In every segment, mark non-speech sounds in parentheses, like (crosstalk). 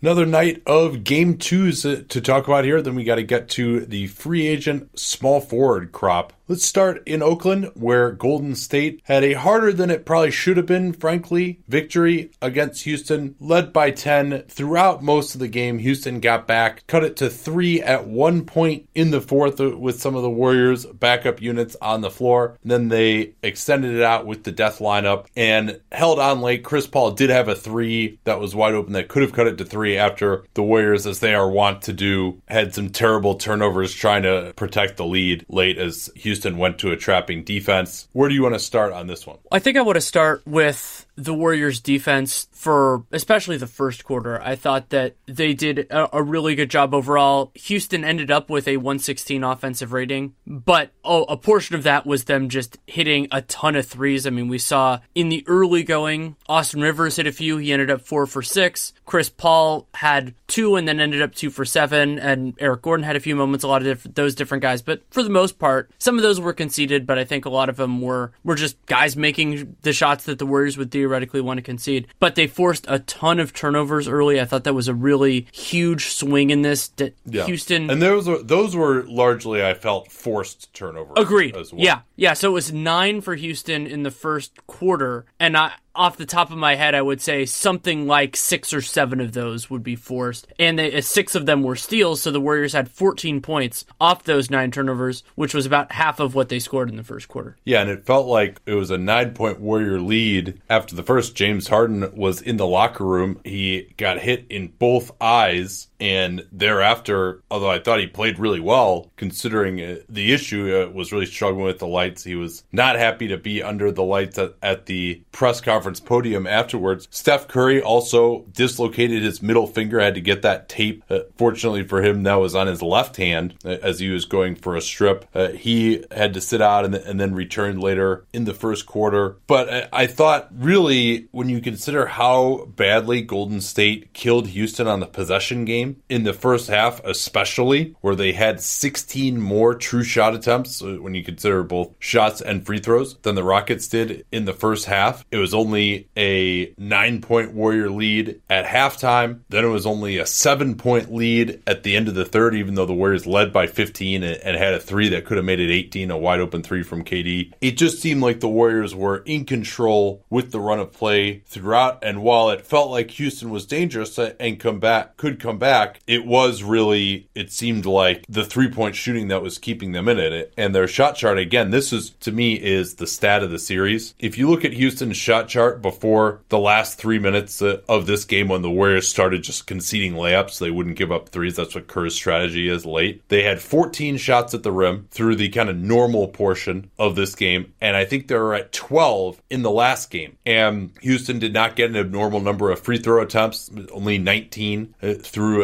Another night of game twos to talk about here. Then we got to get to the free agent small forward crop Let's start in Oakland, where Golden State had a harder than it probably should have been, frankly, victory against Houston, led by 10 throughout most of the game. Houston got back, cut it to three at one point in the fourth with some of the Warriors' backup units on the floor. Then they extended it out with the death lineup and held on late. Chris Paul did have a three that was wide open that could have cut it to three after the Warriors, as they are wont to do, had some terrible turnovers trying to protect the lead late as Houston Houston went to a trapping defense. Where do you want to start on this one? I think I want to start with the Warriors defense for especially the first quarter. I thought that they did a, a, really good job overall. Houston ended up with a 116 offensive rating, but oh, a portion of that was them just hitting a ton of threes. I mean, we saw in the early going, Austin Rivers hit a few. He ended up four for six. Chris Paul had two and then ended up two for seven. And Eric Gordon had a few moments, a lot of diff- those different guys. But for the most part, some of those were conceded, but I think a lot of them were, were just guys making the shots that the Warriors would do theoretically want to concede. But they forced a ton of turnovers early. I thought that was a really huge swing in this. Yeah. Houston and those were those were largely I felt forced turnovers. Agreed. Well. Yeah, yeah. So it was nine for Houston in the first quarter, and I off the top of my head, I would say something like six or seven of those would be forced, and they, uh, six of them were steals. So the Warriors had 14 points off those nine turnovers, which was about half of what they scored in the first quarter. Yeah, and it felt like it was a nine point Warrior lead after the first. James Harden was in the locker room. He got hit in both eyes and thereafter, although I thought he played really well, considering uh, the issue uh, was really struggling with the lights, he was not happy to be under the lights at, at, the press conference podium afterwards. Steph Curry also dislocated his middle finger, had to get that tape. Uh, fortunately for him, that was on his left hand uh, as he was going for a strip. Uh, he had to sit out and, and, then returned later in the first quarter. But I, I thought, really, when you consider how badly Golden State killed Houston on the possession game, game in the first half, especially where they had 16 more true shot attempts uh, when you consider both shots and free throws than the Rockets did in the first half. It was only a nine point Warrior lead at halftime. Then it was only a seven point lead at the end of the third, even though the Warriors led by 15 and had a three that could have made it 18, a wide open three from KD. It just seemed like the Warriors were in control with the run of play throughout. And while it felt like Houston was dangerous and come back, could come back, back, it was really, it seemed like the three point shooting that was keeping them in it. And their shot chart, again, this is to me is the stat of the series. If you look at Houston's shot chart before the last three minutes of this game when the Warriors started just conceding layups, they wouldn't give up threes. That's what Kerr's strategy is late. They had 14 shots at the rim through the kind of normal portion of this game. And I think they were at 12 in the last game. And Houston did not get an abnormal number of free throw attempts, only 19 uh,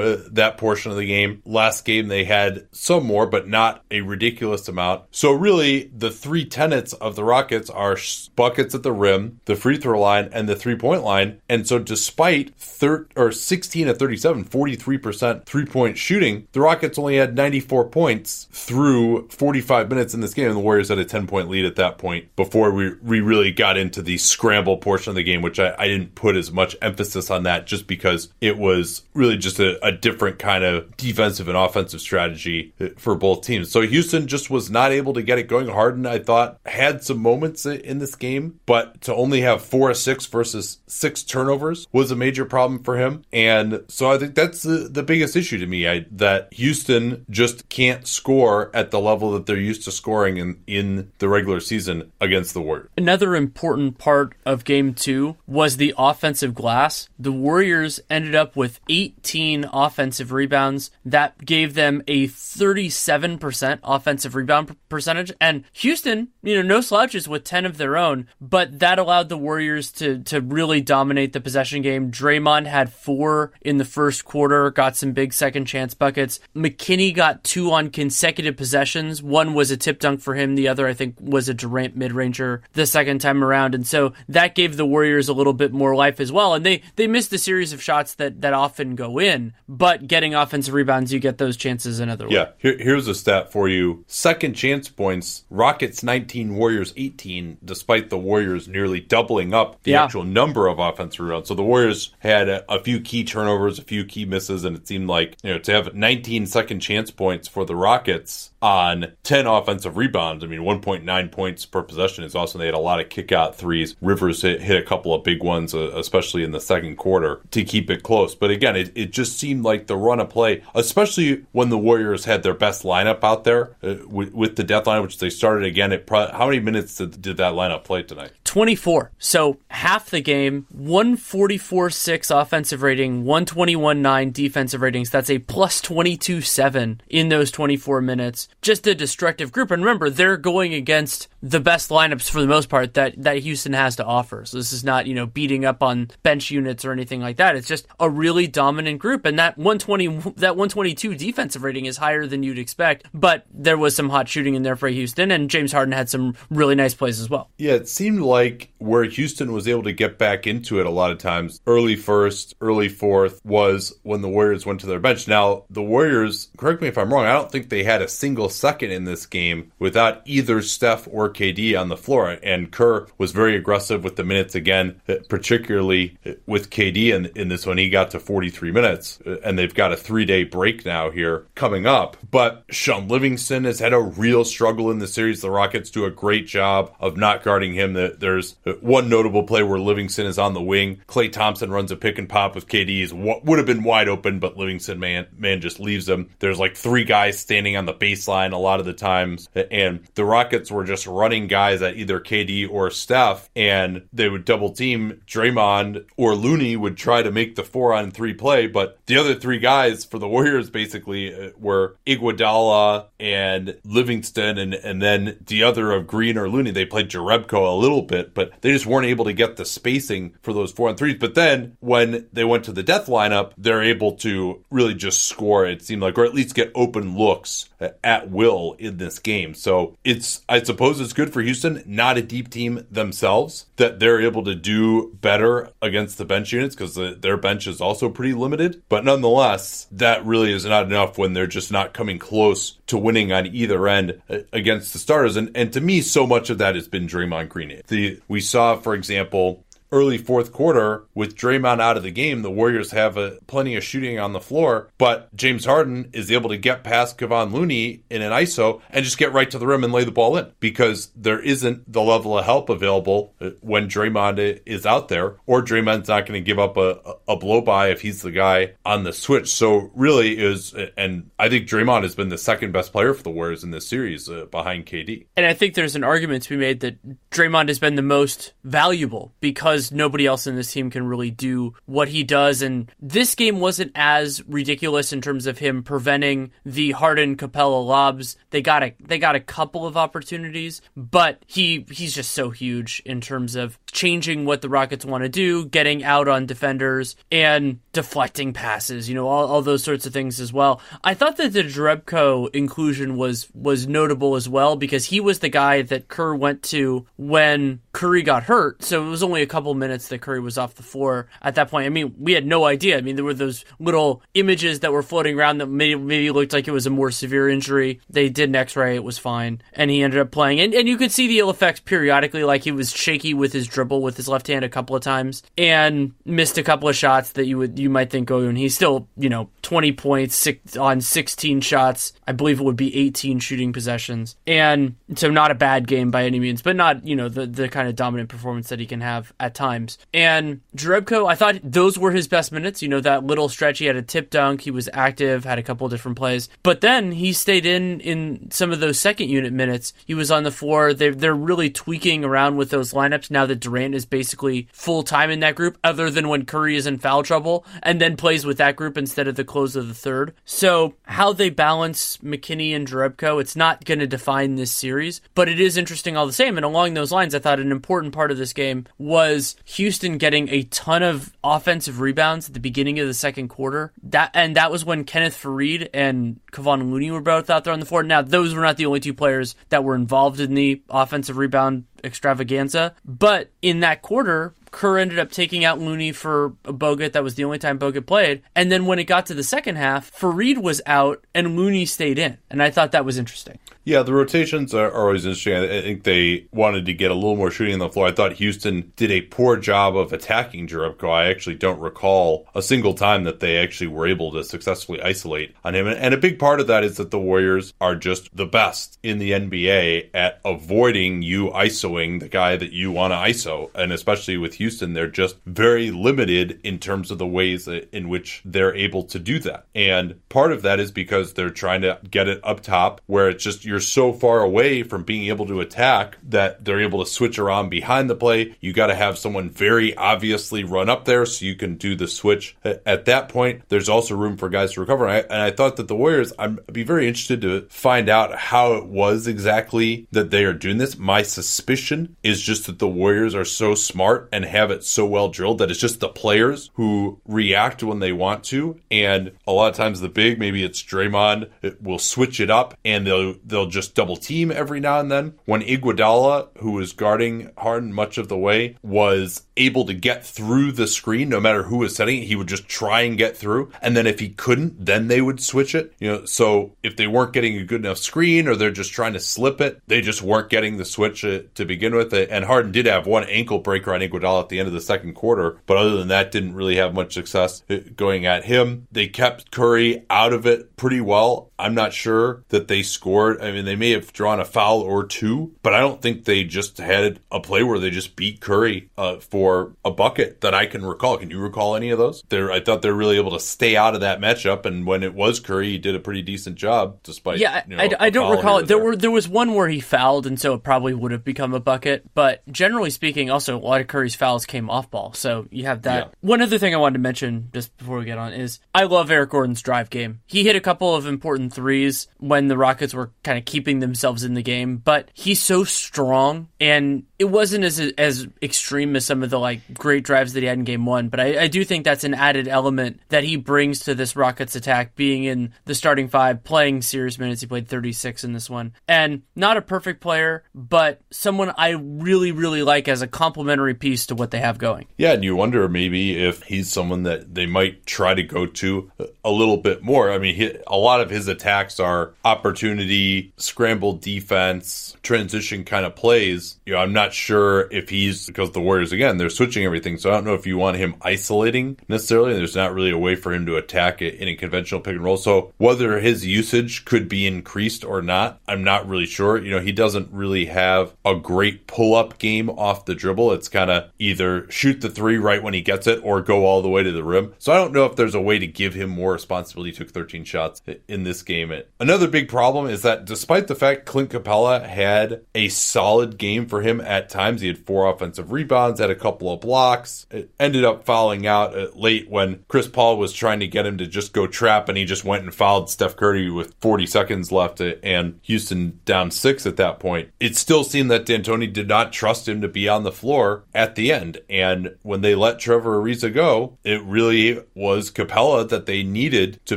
that portion of the game. Last game they had some more, but not a ridiculous amount. So really, the three tenets of the Rockets are buckets at the rim, the free throw line, and the three point line. And so, despite thir- or 16 of 37, 43% three point shooting, the Rockets only had 94 points through 45 minutes in this game, and the Warriors had a 10 point lead at that point before we, we really got into the scramble portion of the game, which I, I didn't put as much emphasis on that just because it was really just a, a different kind of defensive and offensive strategy for both teams. So Houston just was not able to get it going. Harden, I thought, had some moments in this game, but to only have four six versus six turnovers was a major problem for him. And so I think that's the, the biggest issue to me I, that Houston just can't score at the level that they're used to scoring in, in the regular season against the Warriors. Another important part of game two was the offensive glass. The Warriors ended up with 18 offensive rebounds. That gave them a 37% offensive rebound percentage. And Houston, you know, no slouches with 10 of their own, but that allowed the Warriors to, to really dominate the possession game. Draymond had four in the first quarter, got some big second chance buckets. McKinnie got two on consecutive possessions. One was a tip dunk for him, the other, I think, was a Durant mid ranger the second time around. And so that gave the Warriors a little bit more life as well. And they, they missed a series of shots that, that often go in, but getting offensive rebounds, you get those chances in another way. Yeah, Here, here's a stat for you second chance points, Rockets 19, Warriors 18, despite the Warriors nearly doubling up the Yeah. actual number of offensive rebounds. So the Warriors had a, a few key turnovers, a few key misses, and it seemed like you know to have 19 second chance points for the Rockets on 10 offensive rebounds. I mean, 1.9 points per possession is awesome. They had a lot of kick out threes. Rivers hit, hit a couple of big ones, uh, especially in the second quarter, to keep it close. But again, it, it just seemed like the run of play, especially when the Warriors had their best lineup out there uh, with, with the death line, which they started again. It pro- how many minutes did, did that lineup play tonight? 24. So half the game, 144.6 offensive rating, 121.9 defensive ratings. That's a plus 22 7 in those 24 minutes. Just a destructive group. And remember, they're going against the best lineups for the most part that, that Houston has to offer. So this is not, you know, beating up on bench units or anything like that. It's just a really dominant group. And that 120, that 122 defensive rating is higher than you'd expect. But there was some hot shooting in there for Houston, and James Harden had some really nice plays as well. Yeah, it seemed like where Houston was able to get back into it a lot of times, early first, early fourth, was when the Warriors went to their bench. Now, the Warriors, correct me if I'm wrong, I don't think they had a single second in this game without either Steph or KD on the floor. And Kerr was very aggressive with the minutes again, particularly with KD in, in this one. He got to 43 minutes, uh, and they've got a three day break now here coming up. But Shaun Livingston has had a real struggle in the series. The Rockets do a great job of not guarding him. There's uh, one notable play where Livingston is on the wing. Klay Thompson runs a pick and pop with KD. He's would have been wide open, but Livingston man man just leaves him. There's like three guys standing on the baseline a lot of the times, and the Rockets were just running guys at either KD or Steph, and they would double team Draymond or Looney would try to make the four on three play, but the other three guys for the Warriors basically uh, were Iguodala and Livingston, and and then the other of Green or Looney. They played Jerebko a little bit, but they just weren't able to get the spacing for those four on threes. But then when they went to the death lineup, they're able to really just score. It seemed like, or at least get open looks at will in this game. So it's I suppose it's good for Houston, not a deep team themselves, that they're able to do better against the bench units because the, their bench is also pretty limited. But nonetheless, that really is not enough when they're just not coming close to winning on either end uh, against the starters. And and to me, so much of that has been Draymond Green. The we saw, for example, early fourth quarter with Draymond out of the game, the Warriors have a, plenty of shooting on the floor, but James Harden is able to get past Kevon Looney in an ISO and just get right to the rim and lay the ball in because there isn't the level of help available uh, when Draymond is out there, or Draymond's not going to give up a, a blow by if he's the guy on the switch. So really is, and I think Draymond has been the second best player for the Warriors in this series uh, behind KD. And I think there's an argument to be made that Draymond has been the most valuable because nobody else in this team can really do what he does. And this game wasn't as ridiculous in terms of him preventing the Harden Capela lobs. They got a they got a couple of opportunities, but he he's just so huge in terms of changing what the Rockets want to do, getting out on defenders, and deflecting passes. You know, all, all those sorts of things as well. I thought that the Jerebko inclusion was was notable as well because he was the guy that Kerr went to when Curry got hurt. So it was only a couple minutes that Curry was off the floor at that point. I mean, we had no idea. I mean, there were those little images that were floating around that maybe, maybe looked like it was a more severe injury. They did an X-ray; it was fine, and he ended up playing. And and you could see the ill effects periodically, like he was shaky with his dribble with his left hand a couple of times, and missed a couple of shots that you would you might think, oh, and he's still you know twenty points six, on sixteen shots. I believe it would be eighteen shooting possessions, and so not a bad game by any means, but not you know the the kind of dominant performance that he can have at times. And Jerebko, I thought those were his best minutes. You know, that little stretch, he had a tip dunk, he was active, had a couple different plays. But then he stayed in in some of those second unit minutes. He was on the floor. They're, they're really tweaking around with those lineups now that Durant is basically full time in that group, other than when Curry is in foul trouble and then plays with that group instead of the close of the third. So, how they balance McKinnie and Jerebko, it's not going to define this series, but it is interesting all the same. And along those lines, I thought an important part of this game was Houston getting a ton of offensive rebounds at the beginning of the second quarter. That and that was when Kenneth Faried and Kevon Looney were both out there on the floor. Now, those were not the only two players that were involved in the offensive rebound extravaganza, but in that quarter, Kerr ended up taking out Looney for Bogut. That was the only time Bogut played. And then when it got to the second half, Faried was out and Looney stayed in. And I thought that was interesting. Yeah, the rotations are, are, always interesting. I think they wanted to get a little more shooting on the floor. I thought Houston did a poor job of attacking Jerebko. I actually don't recall a single time that they actually were able to successfully isolate on him. And a big part of that is that the Warriors are just the best in the NBA at avoiding you ISOing the guy that you want to ISO. And especially with Houston, they're just very limited in terms of the ways in which they're able to do that. And part of that is because they're trying to get it up top where it's just you're so far away from being able to attack that they're able to switch around behind the play. You got to have someone very obviously run up there so you can do the switch. At that point, there's also room for guys to recover. And I, and I thought that the Warriors, I'd be very interested to find out how it was exactly that they are doing this. My suspicion is just that the Warriors are so smart and have it so well drilled that it's just the players who react when they want to. And a lot of times the big, maybe it's Draymond, it will switch it up and they'll they'll just double team every now and then. When Iguodala, who was guarding Harden much of the way, was able to get through the screen, no matter who was setting it, he would just try and get through. And then if he couldn't, then they would switch it. You know, so if they weren't getting a good enough screen or they're just trying to slip it, they just weren't getting the switch uh, to begin with. And Harden did have one ankle breaker on Iguodala at the end of the second quarter, but other than that, didn't really have much success uh, going at him. They kept Curry out of it pretty well. I'm not sure that they scored. I mean, they may have drawn a foul or two, but I don't think they just had a play where they just beat Curry uh, for a bucket that I can recall. Can you recall any of those? They're, I thought they're really able to stay out of that matchup, and when it was Curry, he did a pretty decent job, despite. Yeah, you know, I, I don't recall it. There, there were there was one where he fouled, and so it probably would have become a bucket. But generally speaking, also a lot of Curry's fouls came off ball, so you have that. Yeah. One other thing I wanted to mention just before we get on is I love Eric Gordon's drive game. He hit a couple of important threes when the Rockets were kind of keeping themselves in the game, but he's so strong and it wasn't as as extreme as some of the like great drives that he had in game one, but I, I, do think that's an added element that he brings to this Rockets attack, being in the starting five, playing serious minutes. He played 36 in this one, and not a perfect player, but someone I really, really like as a complementary piece to what they have going. Yeah, and you wonder maybe if he's someone that they might try to go to a little bit more. I mean, he, a lot of his attacks are opportunity, scramble defense, transition kind of plays. You know, I'm not sure if he's because the Warriors again they're switching everything, so I don't know if you want him isolating necessarily. There's not really a way for him to attack it in a conventional pick and roll. So whether his usage could be increased or not, I'm not really sure. You know, he doesn't really have a great pull up game off the dribble. It's kind of either shoot the three right when he gets it or go all the way to the rim. So I don't know if there's a way to give him more responsibility. He took 13 shots in this game. It. Another big problem is that despite the fact Clint Capela had a solid game for him at times, he had four offensive rebounds, had a couple of blocks. It ended up fouling out uh, late when Chris Paul was trying to get him to just go trap, and he just went and fouled Steph Curry with 40 seconds left, uh, and Houston down six at that point. It still seemed that D'Antoni did not trust him to be on the floor at the end, and when they let Trevor Ariza go, it really was Capela that they needed to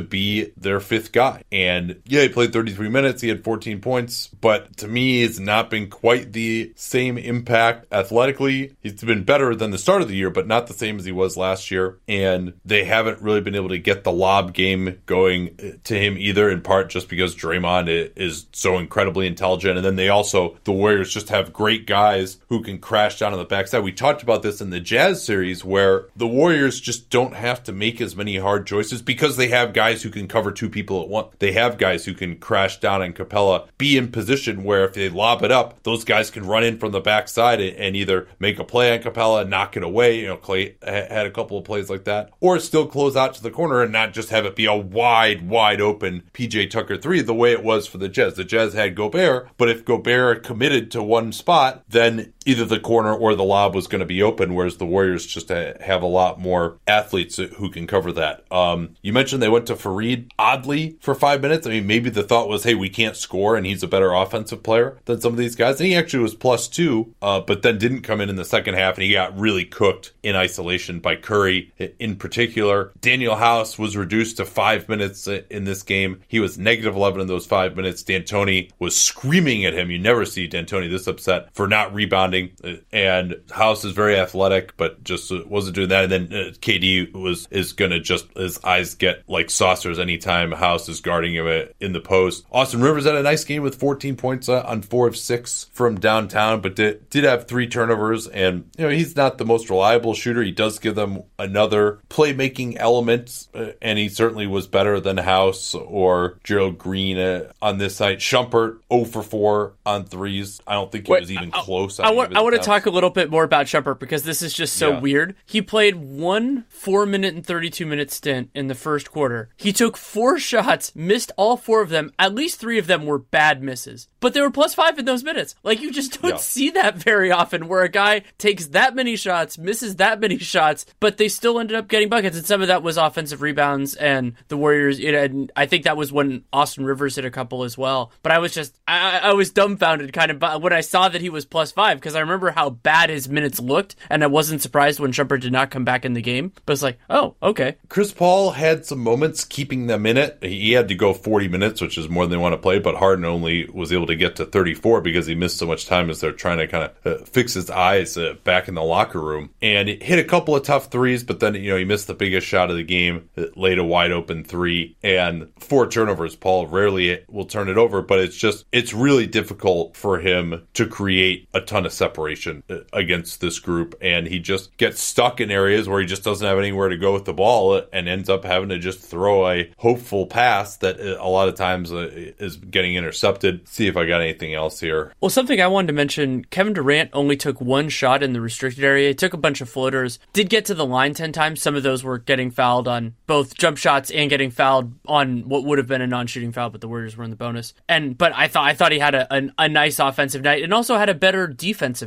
be their fifth guy. Yeah, he played 33 minutes, he had 14 points, but to me, it's not been quite the same impact athletically. He's been better than the start of the year, but not the same as he was last year. And they haven't really been able to get the lob game going to him either, in part just because Draymond is so incredibly intelligent. And then they also, the Warriors just have great guys who can crash down on the backside. We talked about this in the Jazz series where the Warriors just don't have to make as many hard choices because they have guys who can cover two people at once. They have guys who can crash down on Capela be in position where if they lob it up, those guys can run in from the backside and either make a play on Capela, knock it away. You know, Klay had a couple of plays like that, or still close out to the corner and not just have it be a wide, wide open PJ Tucker three the way it was for the Jazz. The Jazz had Gobert, but if Gobert committed to one spot, then either the corner or the lob was going to be open, whereas the Warriors just have a lot more athletes who can cover that. Um, you mentioned they went to Faried oddly for five minutes. I mean, maybe the thought was, hey, we can't score, and he's a better offensive player than some of these guys. And he actually was plus two, uh, but then didn't come in in the second half, and he got really cooked in isolation by Curry in particular. Danuel House was reduced to five minutes in this game. He was negative 11 in those five minutes. D'Antoni was screaming at him. You never see D'Antoni this upset for not rebounding rebounding, uh, and House is very athletic, but just uh, wasn't doing that. And then uh, KD was is gonna just his eyes get like saucers anytime House is guarding him uh, in the post. Austin Rivers had a nice game with 14 points uh, on four of six from downtown, but did did have three turnovers, and you know he's not the most reliable shooter. He does give them another playmaking element, uh, and he certainly was better than House or Gerald Green uh, on this site. Shumpert 0 for 4 on threes. I don't think he Wait, was even I- close. I any want I want to talk a little bit more about Shumpert because this is just so Yeah. weird. He played one four minute and thirty two minute stint in the first quarter. He took four shots, missed all four of them. At least three of them were bad misses, but they were plus five in those minutes. Like you just don't Yeah. (laughs) see that very often, where a guy takes that many shots, misses that many shots, but they still ended up getting buckets. And some of that was offensive rebounds, and the Warriors. You know, and I think that was when Austin Rivers hit a couple as well. But I was just I, I I was dumbfounded kind of by- when I saw that he was plus five because I remember how bad his minutes looked, and I wasn't surprised when Shumpert did not come back in the game. But it's like, oh, okay. Chris Paul had some moments keeping them in it. He had to go 40 minutes, which is more than they want to play, but Harden only was able to get to 34 because he missed so much time as they're trying to kind of uh, fix his eyes uh, back in the locker room. And he hit a couple of tough threes, but then, you know, he missed the biggest shot of the game, uh, laid a wide open three, and four turnovers. Paul rarely will turn it over, but it's just, it's really difficult for him to create a ton of separation uh, against this group. And he just gets stuck in areas where he just doesn't have anywhere to go with the ball and ends up having to just throw a hopeful pass that uh, a lot of times uh, is getting intercepted. See if I got anything else here. Well, something I wanted to mention Kevin Durant only took one shot in the restricted area. He took a bunch of floaters, did get to the line 10 times. Some of those were getting fouled on both jump shots and getting fouled on what would have been a non shooting foul, but the Warriors were in the bonus. And, but I thought, I thought he had a, a, a nice offensive night and also had a better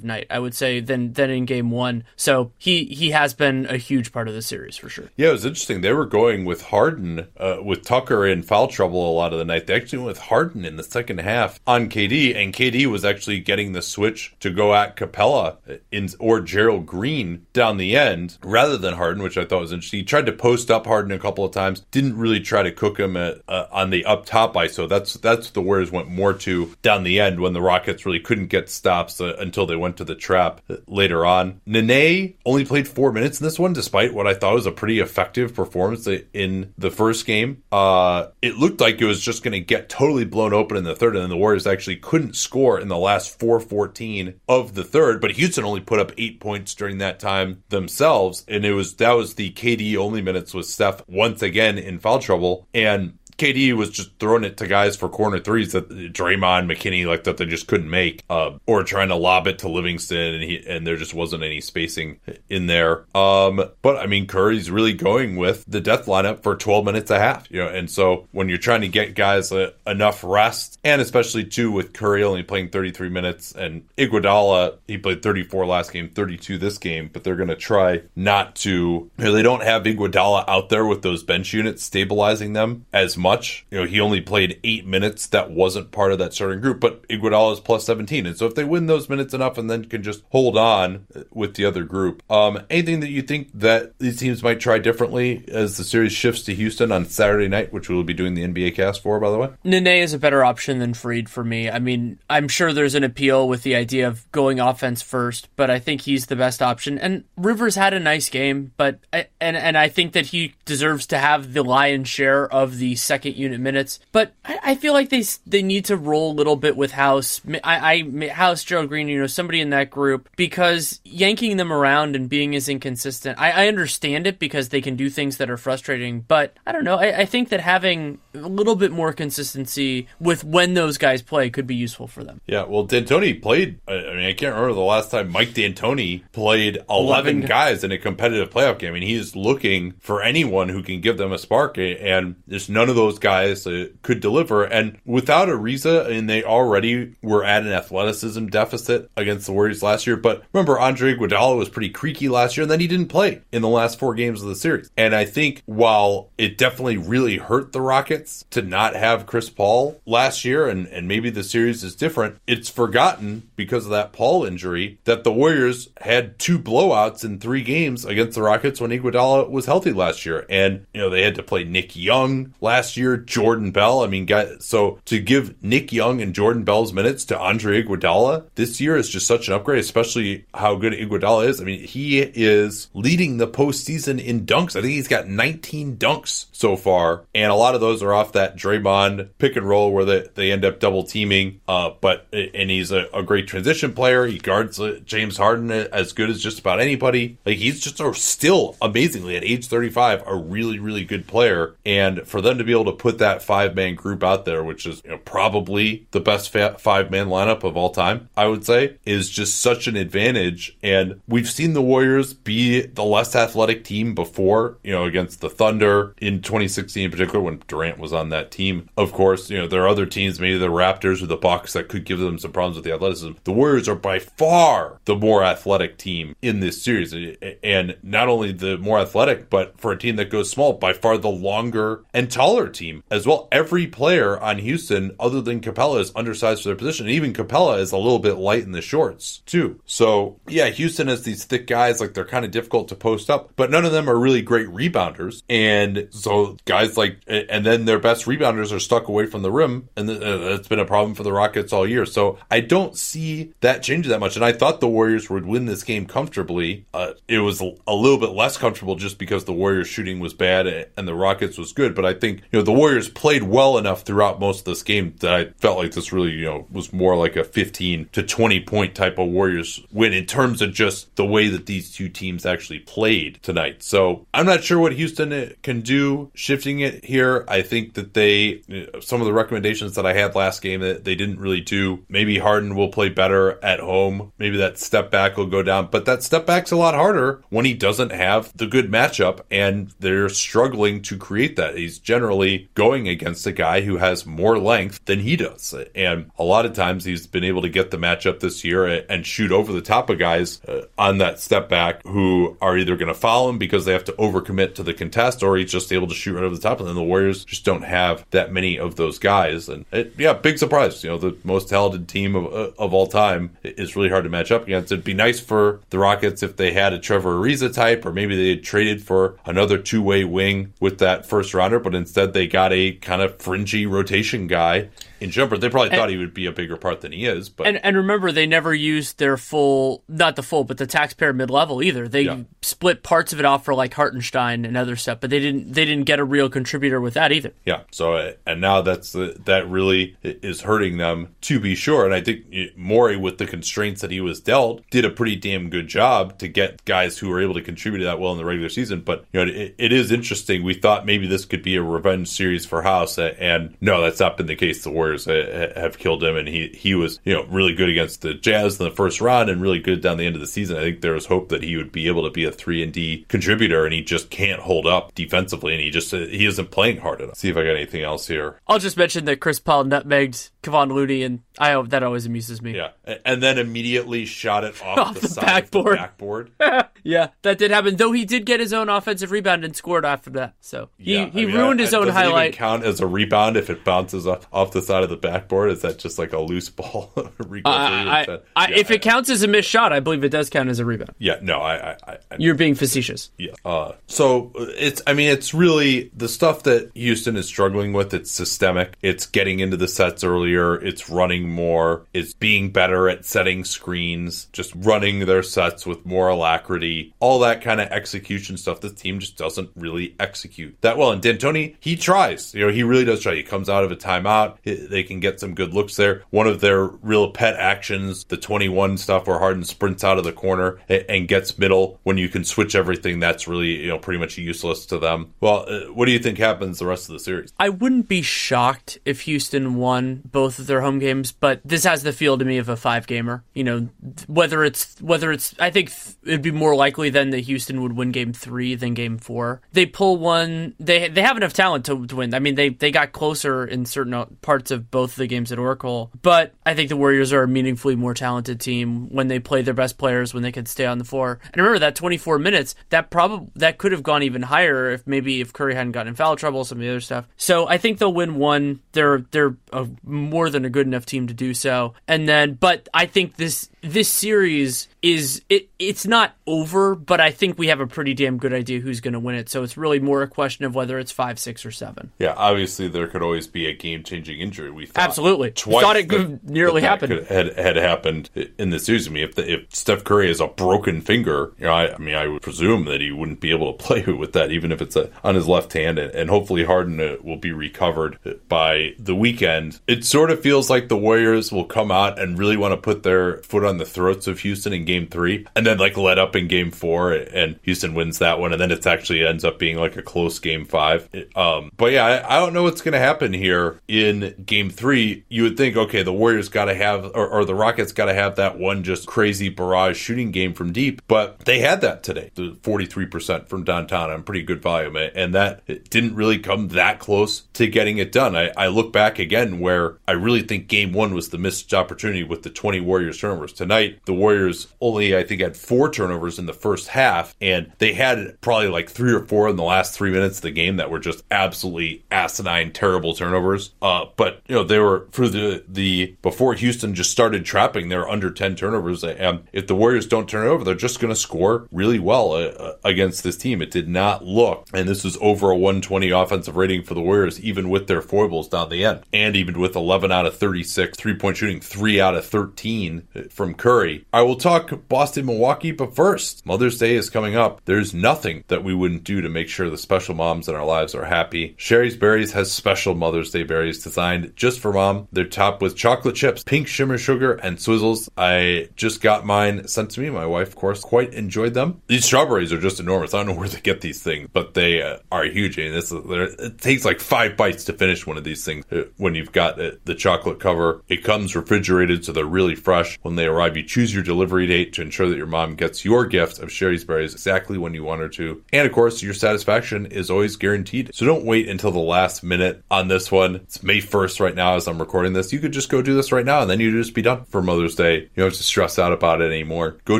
night, I would say, than, than in game one. So he, he has been a huge part of the series for sure. Yeah, it was interesting. They were going with Harden, uh, with Tucker in foul trouble a lot of the night. They actually went with Harden in the second half on KD, and KD was actually getting the switch to go at Capela in or Gerald Green down the end rather than Harden, which I thought was interesting. He tried to post up Harden a couple of times, didn't really try to cook him at, uh, on the up top ISO. That's that's the Warriors went more to down the end when the Rockets really couldn't get stops uh, until they went to the trap later on. Nene only played four minutes in this one, despite what I thought was a pretty effective performance in the first game. Uh, it looked like it was just going to get totally blown open in the third, and then the Warriors actually couldn't score in the last 4:14 of the third. But Houston only put up eight points during that time themselves, and it was that was the KD only minutes with Steph once again in foul trouble, and KD was just throwing it to guys for corner threes that Draymond, McKinnie, like that they just couldn't make, uh, or trying to lob it to Livingston, and he and there just wasn't any spacing in there. Um, but I mean, Curry's really going with the death lineup for 12 minutes a half, you know, and so when you're trying to get guys uh, enough rest, and especially too with Curry only playing 33 minutes, and Iguodala he played 34 last game, 32 this game, but they're going to try not to. You know, they don't have Iguodala out there with those bench units stabilizing them as much much. You know, he only played eight minutes. That wasn't part of that starting group, but Iguodala is plus 17. And so if they win those minutes enough and then can just hold on with the other group, um, anything that you think that these teams might try differently as the series shifts to Houston on Saturday night, which we will be doing the NBA cast for, by the way? Nene is a better option than Faried for me. I mean, I'm sure there's an appeal with the idea of going offense first, but I think he's the best option. And Rivers had a nice game, but and and I think that he deserves to have the lion's share of the second unit minutes. But I, I feel like they they need to roll a little bit with House. I, I House Gerald Green, you know, somebody in that group because yanking them around and being as inconsistent. I, I understand it because they can do things that are frustrating, but I don't know. I, I think that having a little bit more consistency with when those guys play could be useful for them. Yeah, well, D'Antoni played. I mean, I can't remember the last time Mike D'Antoni played 11, 11 guys in a competitive playoff game. I mean, he is looking for anyone who can give them a spark, and there's none of those guys that could deliver. And without Ariza, and they already were at an athleticism deficit against the Warriors last year. But remember, Andre Iguodala was pretty creaky last year, and then he didn't play in the last four games of the series. And I think while it definitely really hurt the Rockets To not have Chris Paul last year, and, and maybe the series is different, it's forgotten because of that Paul injury that the Warriors had two blowouts in three games against the Rockets when Iguodala was healthy last year. And, you know, they had to play Nick Young last year, Jordan Bell. I mean, guys, so to give Nick Young and Jordan Bell's minutes to Andre Iguodala this year is just such an upgrade, especially how good Iguodala is. I mean, he is leading the postseason in dunks. I think he's got 19 dunks so far, and a lot of those are off that Draymond pick and roll where they, they end up double teaming. Uh, but and he's a, a great transition player. He guards uh, James Harden as good as just about anybody. Like he's just a, still amazingly at age 35 a really really good player. And for them to be able to put that five man group out there, which is you know, probably the best fa- five man lineup of all time, I would say, is just such an advantage. And we've seen the Warriors be the less athletic team before, you know, against the Thunder in 2016 in particular when Durant was on that team. Of course, you know, there are other teams, maybe the Raptors or the Bucks that could give them some problems with the athleticism. The Warriors are by far the more athletic team in this series. And not only the more athletic, but for a team that goes small, by far the longer and taller team as well. Every player on Houston, other than Capela, is undersized for their position. And even Capela is a little bit light in the shorts, too. So, yeah, Houston has these thick guys, like they're kind of difficult to post up, but none of them are really great rebounders. And so, guys like, and then their best rebounders are stuck away from the rim. And it's been a problem for the Rockets all year. So, I don't see that changing that much. And I thought the Warriors would win this game comfortably. Uh, it was a little bit less comfortable just because the Warriors shooting was bad and the Rockets was good. But I think, you know, the Warriors played well enough throughout most of this game that I felt like this really, you know, was more like a 15 to 20 point type of Warriors win in terms of just the way that these two teams actually played tonight. So I'm not sure what Houston can do shifting it here. I think that they, some of the recommendations that I had last game that they didn't really do. Maybe Harden will play better at home. Maybe that step back will go down, but that step back's a lot harder when he doesn't have the good matchup and they're struggling to create that. He's generally going against a guy who has more length than he does. And a lot of times he's been able to get the matchup this year and shoot over the top of guys uh, on that step back who are either going to foul him because they have to overcommit to the contest or he's just able to shoot right over the top. And then the Warriors just don't have that many of those guys. And it, yeah, big surprise. You know, the most talented team of, uh, of all time is really hard to match up against. It'd be nice for the Rockets if they had a Trevor Ariza type, or maybe they had traded for another two way wing with that first rounder, but instead they got a kind of fringy rotation guy in Shumpert. They probably and, thought he would be a bigger part than he is. But and, and remember, they never used their full, not the full, but the taxpayer mid level either. They yeah. split parts of it off for like Hartenstein and other stuff, but they didn't they didn't get a real contributor with that either. Yeah. So uh, and now that's the, that really is hurting them to be sure. And I think Morey, with the constraints that he was dealt, did a pretty damn good job to get guys who were able to contribute that well in the regular season. But you know, it, it is interesting. We thought maybe this could be a revenge series for House, and no, that's not been the case. The Warriors have killed him, and he he was you know really good against the Jazz in the first round, and really good down the end of the season. I think there was hope that he would be able to be a three and D contributor, and he just can't hold up defensively, and he just uh, he isn't playing hard enough. See if I got anything else here. I'll just mention that Chris Paul nutmegged Kevon Looney, and I that always amuses me. Yeah, and then immediately shot it (laughs) off, off the, the backboard. The backboard. (laughs) yeah, that did happen. Though he did get his own offensive rebound and scored after that, so he, yeah, he I mean, ruined I, his own highlight. count as a rebound if it bounces off, off the side of the backboard? Is that just like a loose ball (laughs) recovery? Uh, I, yeah, if it counts as a missed shot, I believe it does count as a rebound. Yeah, no, I, I you're being facetious. Yeah. Uh, so it's, I mean, it's really the stuff that Houston is struggling with. It's systemic. It's getting into the sets earlier. It's running more. It's being better at setting screens. Just running their sets with more alacrity. All that kind of execution stuff. The team just doesn't really execute that well. And D'Antoni, he tries. You know, he really does try. He comes out of a timeout. They can get some good looks there. One of their real pet actions, the 21 stuff where Harden sprints out of the corner and gets middle when you can switch everything, that's really, you know, pretty much useless to them. Well, uh, what do you think happens the rest of the series? I wouldn't be shocked if Houston won both of their home games, but this has the feel to me of a five gamer. You know, whether it's, whether it's, I think it'd be more likely than that Houston would win game three than game four. They pull one, they, they have enough talent to, to win. I mean, they, they got closer in certain parts of of both the games at Oracle. But I think the Warriors are a meaningfully more talented team when they play their best players when they can stay on the floor. And remember that 24 minutes that probably that could have gone even higher if maybe if Curry hadn't gotten in foul trouble, some of the other stuff. So I think they'll win one. They're they're a, more than a good enough team to do so. And then, but I think this this series is it it's not over, but I think we have a pretty damn good idea who's going to win it. So it's really more a question of whether it's five, six, or seven. Yeah, obviously there could always be a game changing injury. We thought absolutely twice thought it could that, nearly that happen. Could, had had happened in the season. I mean, if the, if Steph Curry has a broken finger, you know, I, I, mean, I would presume that he wouldn't be able to (laughs) play with that, even if it's a, on his left hand, and, and hopefully Harden uh, will be recovered by the weekend. It sort of feels like the Warriors will come out and really want to put their foot on the throats of Houston in Game Three, and then like let up in Game Four, and Houston wins that one, and then it actually ends up being like a close Game Five. Um, but yeah, I, I don't know what's going to happen here in Game Three. You would think, okay, the Warriors got to have, or, or the Rockets got to have that one just crazy barrage shooting game from deep, but they had that today, the forty three percent from downtown on pretty good volume, and that didn't really come that close to getting it done. I, I look back again where I really think Game One was the missed opportunity with the twenty Warriors turnovers. Tonight, the Warriors only I think had four turnovers in the first half, and they had probably like three or four in the last three minutes of the game that were just absolutely asinine, terrible turnovers. Uh, but you know they were for the the before Houston just started trapping, they were under ten turnovers, and if the Warriors don't turn over, they're just going to score really well uh, uh, against this team. It did not look, and this was over a 120 offensive rating for the Warriors, even with their foibles down the end, and even with 11 out of 36 three point shooting, three out of 13 from Curry. I will talk Boston, Milwaukee, but first, Mother's Day is coming up. There's nothing that we wouldn't do to make sure the special moms in our lives are happy. Shari's Berries has special Mother's Day berries designed just for mom. They're topped with chocolate chips, pink shimmer sugar, and swizzles. I just got mine sent to me. My wife, of course, quite enjoyed them. These strawberries are just enormous. I don't know where they get these things, but they uh, are huge. This is, it takes like five bites to finish one of these things uh, when you've got uh, the chocolate cover. It comes refrigerated, so they're really fresh. When they arrive, you choose your delivery date to ensure that your mom gets your gift of Shari's Berries exactly when you want her to. And of course, your satisfaction is always guaranteed. So don't wait until the last minute on this one. It's May 1st right now as I'm recording this. You could just go do this right now and then you'd just be done for Mother's Day. You don't have to stress out about it anymore. Go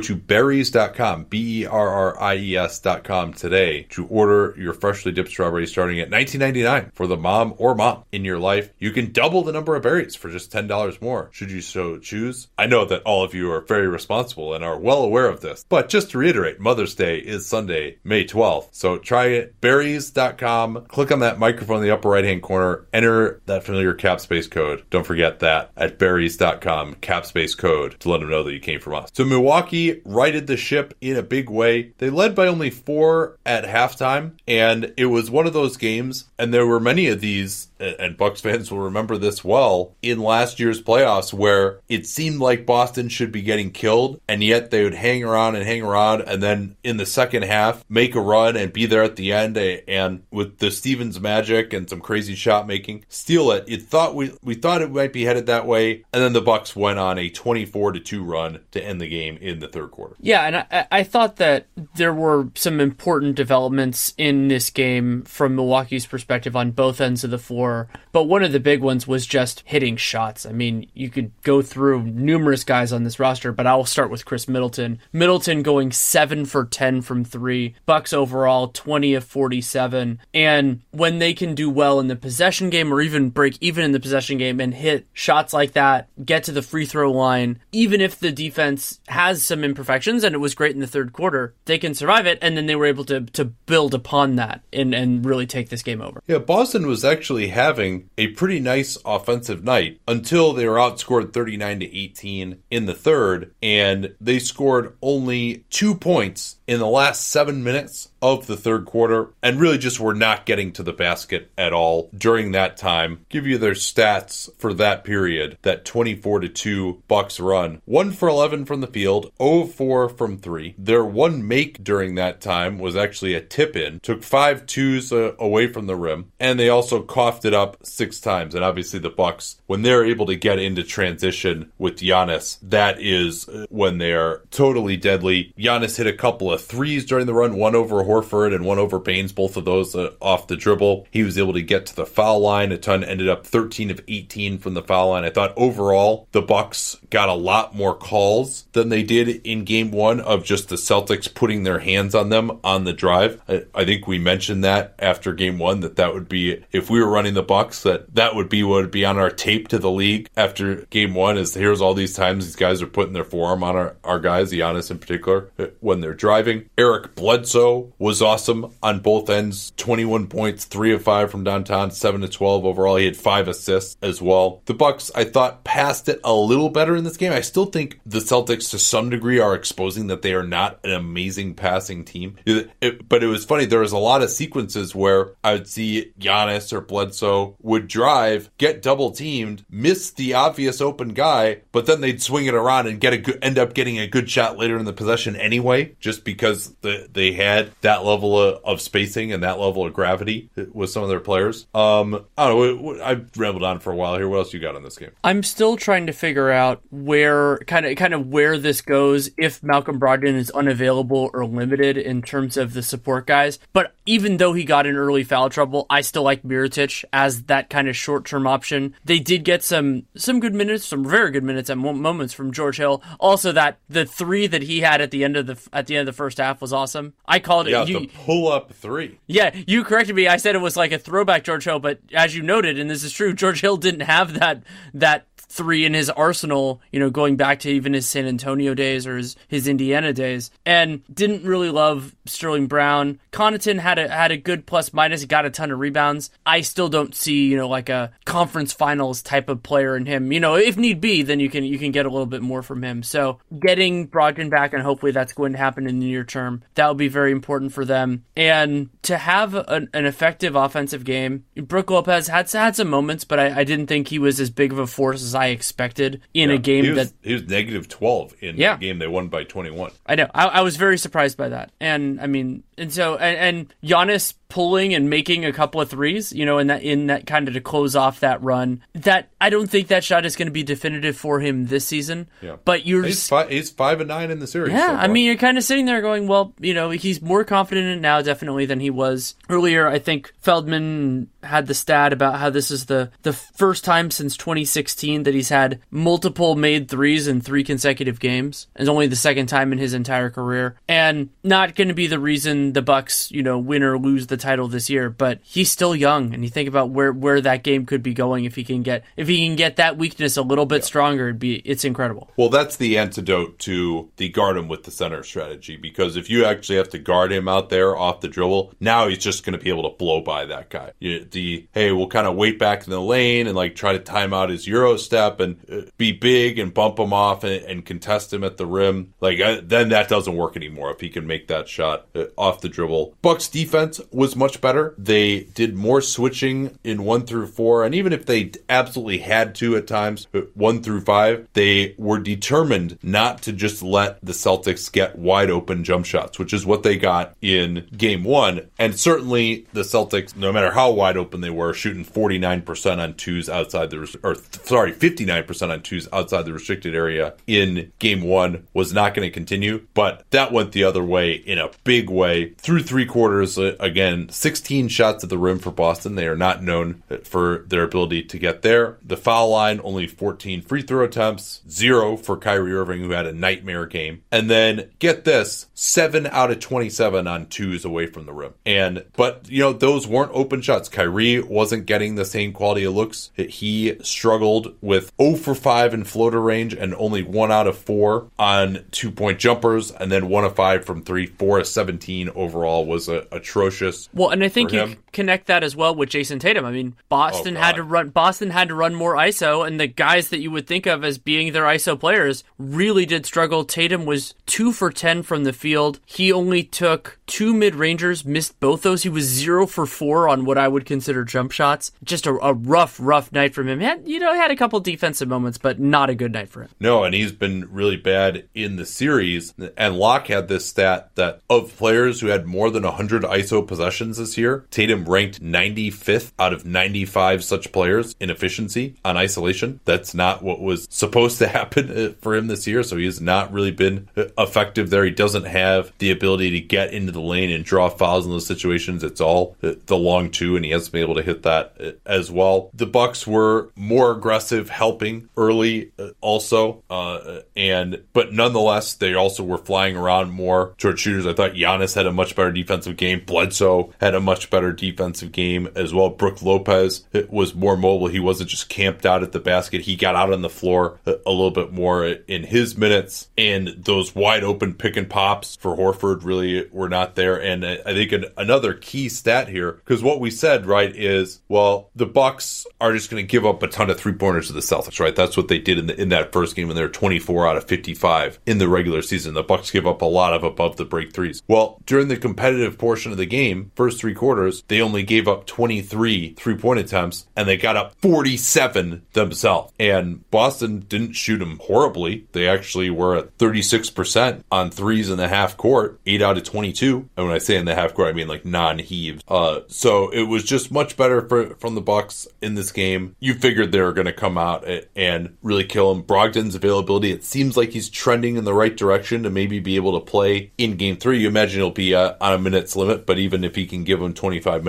to berries.com, B E R R I E S.com today to order your freshly dipped strawberries starting at $19.99 for the mom or mom in your life. You can double the number of berries for just $10 more, should you so choose. I know that all of you are very responsible and are well aware of this, but just to reiterate, Mother's Day is Sunday, May 12th. So try it, berries.com, click on that microphone in the upper right hand corner, enter that familiar capspace code. Don't forget that at berries.com, capspace code to let them know that you came from us. So Milwaukee righted the ship in a big way. They led by only four at halftime, and it was one of those games, and there were many of these and Bucks fans will remember this well in last year's playoffs where it seemed like Boston should be getting killed and yet they would hang around and hang around and then in the second half make a run and be there at the end eh, and with the Stevens magic and some crazy shot making steal it. It thought we we thought it might be headed that way and then the Bucks went on a 24 to 2 run to end the game in the third quarter. Yeah, and I, I thought that there were some important developments in this game from Milwaukee's perspective on both ends of the floor but one of the big ones was just hitting shots. I mean, you could go through numerous guys on this roster, but I'll start with Khris Middleton. Middleton going 7 for 10 from 3, Bucks overall 20 of 47. And when they can do well in the possession game or even break even in the possession game and hit shots like that, get to the free throw line, even if the defense has some imperfections and it was great in the third quarter, they can survive it and then they were able to to build upon that and and really take this game over. Yeah, Boston was actually having a pretty nice offensive night until they were outscored 39 to 18 in the third, and they scored only two points in the last seven minutes of the third quarter and really just were not getting to the basket at all during that time. Give you their stats for that period, that 24 to 2 Bucks run. 1 for 11 from the field, 0 4 from 3. Their one make during that time was actually a tip in, took five twos uh, away from the rim, and they also coughed it up six times. And obviously the Bucks, when they're able to get into transition with Giannis, that is uh, when they're totally deadly. Giannis hit a couple of threes during the run, one over Horford and one over Baynes, both of those uh, off the dribble. He was able to get to the foul line a ton, ended up 13 of 18 from the foul line. I thought overall the Bucks got a lot more calls than they did in game one of just the Celtics putting their hands on them on the drive. I, I think we mentioned that after game one that that would be if we were running the Bucks that that would be what would be on our tape to the league after game one is here's all these times these guys are putting their forearm on our, our guys, Giannis in particular, when they're driving. Eric Bledsoe was awesome on both ends 21 points, 3 of 5 from downtown, 7 to 12 overall. He had 5 assists as well. The Bucks, I thought, passed it a little better in this game. I still think the Celtics, to some degree, are exposing that they are not an amazing passing team. It, it, but it was funny. There was a lot of sequences where I would see Giannis or Bledsoe would drive, get double teamed, miss the obvious open guy, but then they'd swing it around and get a good, end up getting a good shot later in the possession anyway, just because the, they had that level of, of, spacing and that level of gravity with some of their players. Um, I don't know. I've rambled on for a while here. What else you got on this game? I'm still trying to figure out where kind of kind of where this goes if Malcolm Brogdon is unavailable or limited in terms of the support guys. But even though he got in early foul trouble, I still like Mirotic as that kind of short term option. They did get some some good minutes, some very good minutes at moments from George Hill. Also, that the three that he had at the end of the at the end of the first half was awesome. I called it. Yeah, you, the pull up three. Yeah, you corrected me. I said it was like a throwback George Hill, but as you noted, and this is true, George Hill didn't have that that three in his arsenal, you know, going back to even his San Antonio days or his, his Indiana days, and didn't really love Sterling Brown. Connaughton had a had a good plus minus, got a ton of rebounds. I still don't see, you know, like a conference finals type of player in him. You know, if need be, then you can you can get a little bit more from him. So getting Brogdon back, and hopefully that's going to happen in the near term, that would be very important for them. And to have an, an effective offensive game, Brook Lopez had had some moments, but I, I didn't think he was as big of a force as I expected in yeah, a game he was, that he was negative twelve in yeah. the game they won by twenty one. I know. I, I, was very surprised by that, and I mean, and so and, and Giannis pulling and making a couple of threes, you know, in that in that kind of to close off that run. That I don't think that shot is going to be definitive for him this season. Yeah. But you're he's five, he's five and nine in the series. Yeah, so I mean, you're kind of sitting there going, well, you know, he's more confident in it now, definitely than he was earlier. I think Feldman had the stat about how this is the the first time since 2016 that he's had multiple made threes in three consecutive games. It's only the second time in his entire career, and not going to be the reason the Bucks, you know, win or lose the title this year, but he's still young, and you think about where where that game could be going if he can get if he can get that weakness a little bit yeah. stronger. It'd be it's incredible. Well, that's the antidote to the guard him with the center strategy because if you actually have to guard him out there off the dribble, now he's just going to be able to blow by that guy. You, the hey, we'll kind of wait back in the lane and like try to time out his euro step and uh, be big and bump him off and, and contest him at the rim. Like then that doesn't work anymore if he can make that shot uh, off the dribble. Bucks defense was much better. They did more switching in one through four, and even if they absolutely had to at times, uh, one through five, they were determined not to just let the Celtics get wide open jump shots, which is what they got in game one. And certainly the Celtics, no matter how wide open they were, shooting 49% on twos outside the, or sorry, 59% on twos outside the restricted area in game one was not going to continue. But that went the other way in a big way through three quarters. Uh, again, 16 shots at the rim for Boston. They are not known for their ability to get there. The foul line, only 14 free throw attempts, zero for Kyrie Irving, who had a nightmare game. And then get this, seven out of 27 on twos away from the rim. And, but, you know, those weren't open shots. Kyrie wasn't getting the same quality of looks. He struggled with 0 for 5 in floater range and only 1 out of 4 on two point jumpers, and then 1 of 5 from 3. 4 of 17 overall was a, atrocious. Well, and I think you connect that as well with Jayson Tatum. I mean, Boston oh, had to run Boston had to run more ISO, and the guys that you would think of as being their ISO players really did struggle. Tatum was two for ten from the field. He only took two mid rangers, missed both those. He was zero for four on what I would consider jump shots. Just a, a rough, rough night from him. He had, you know, he had a couple defensive moments, but not a good night for him. No, and he's been really bad in the series. And Locke had this stat that of players who had more than 100 ISO possessions this year. Tatum ranked 95th out of 95 such players in efficiency on isolation. That's not what was supposed to (laughs) happen uh, for him this year. So he has not really been uh, effective there. He doesn't have the ability to get into the lane and draw fouls in those situations. It's all uh, the long two, and he hasn't been able to hit that as well. The Bucks were more aggressive, helping early also, uh, and but nonetheless, they also were flying around more towards shooters. I thought Giannis had a much better defensive game. Bledsoe had a much better defensive game as well. Brook Lopez was more mobile. He wasn't just camped out at the basket. He got out on the floor a, little bit more in his minutes, and those wide open pick and pops for Horford really were not there. And I think an, another key stat here, because what we said right is, well, the Bucks are just going to give up a ton of three pointers to the Celtics, right? That's what they did in the, in that first game when they're 24 out of 55 in the regular season. The Bucks give up a lot of above the break threes. Well, during the competitive portion of the game, first three quarters, they only gave up 23 three point attempts and they got up 47 themselves. And Boston didn't shoot them horribly. They actually were at 36% on threes in the half court, 8 out of 22. And when I say in the half court, I mean like non heaves. Uh, so it was just much better for, from the Bucks in this game. You figured they were going to come out and really kill him. Brogdon's availability, it seems like he's trending in the right direction to maybe be able to play in game three. You imagine he'll be uh, on a minutes limit, but even if he can give him 25 minutes,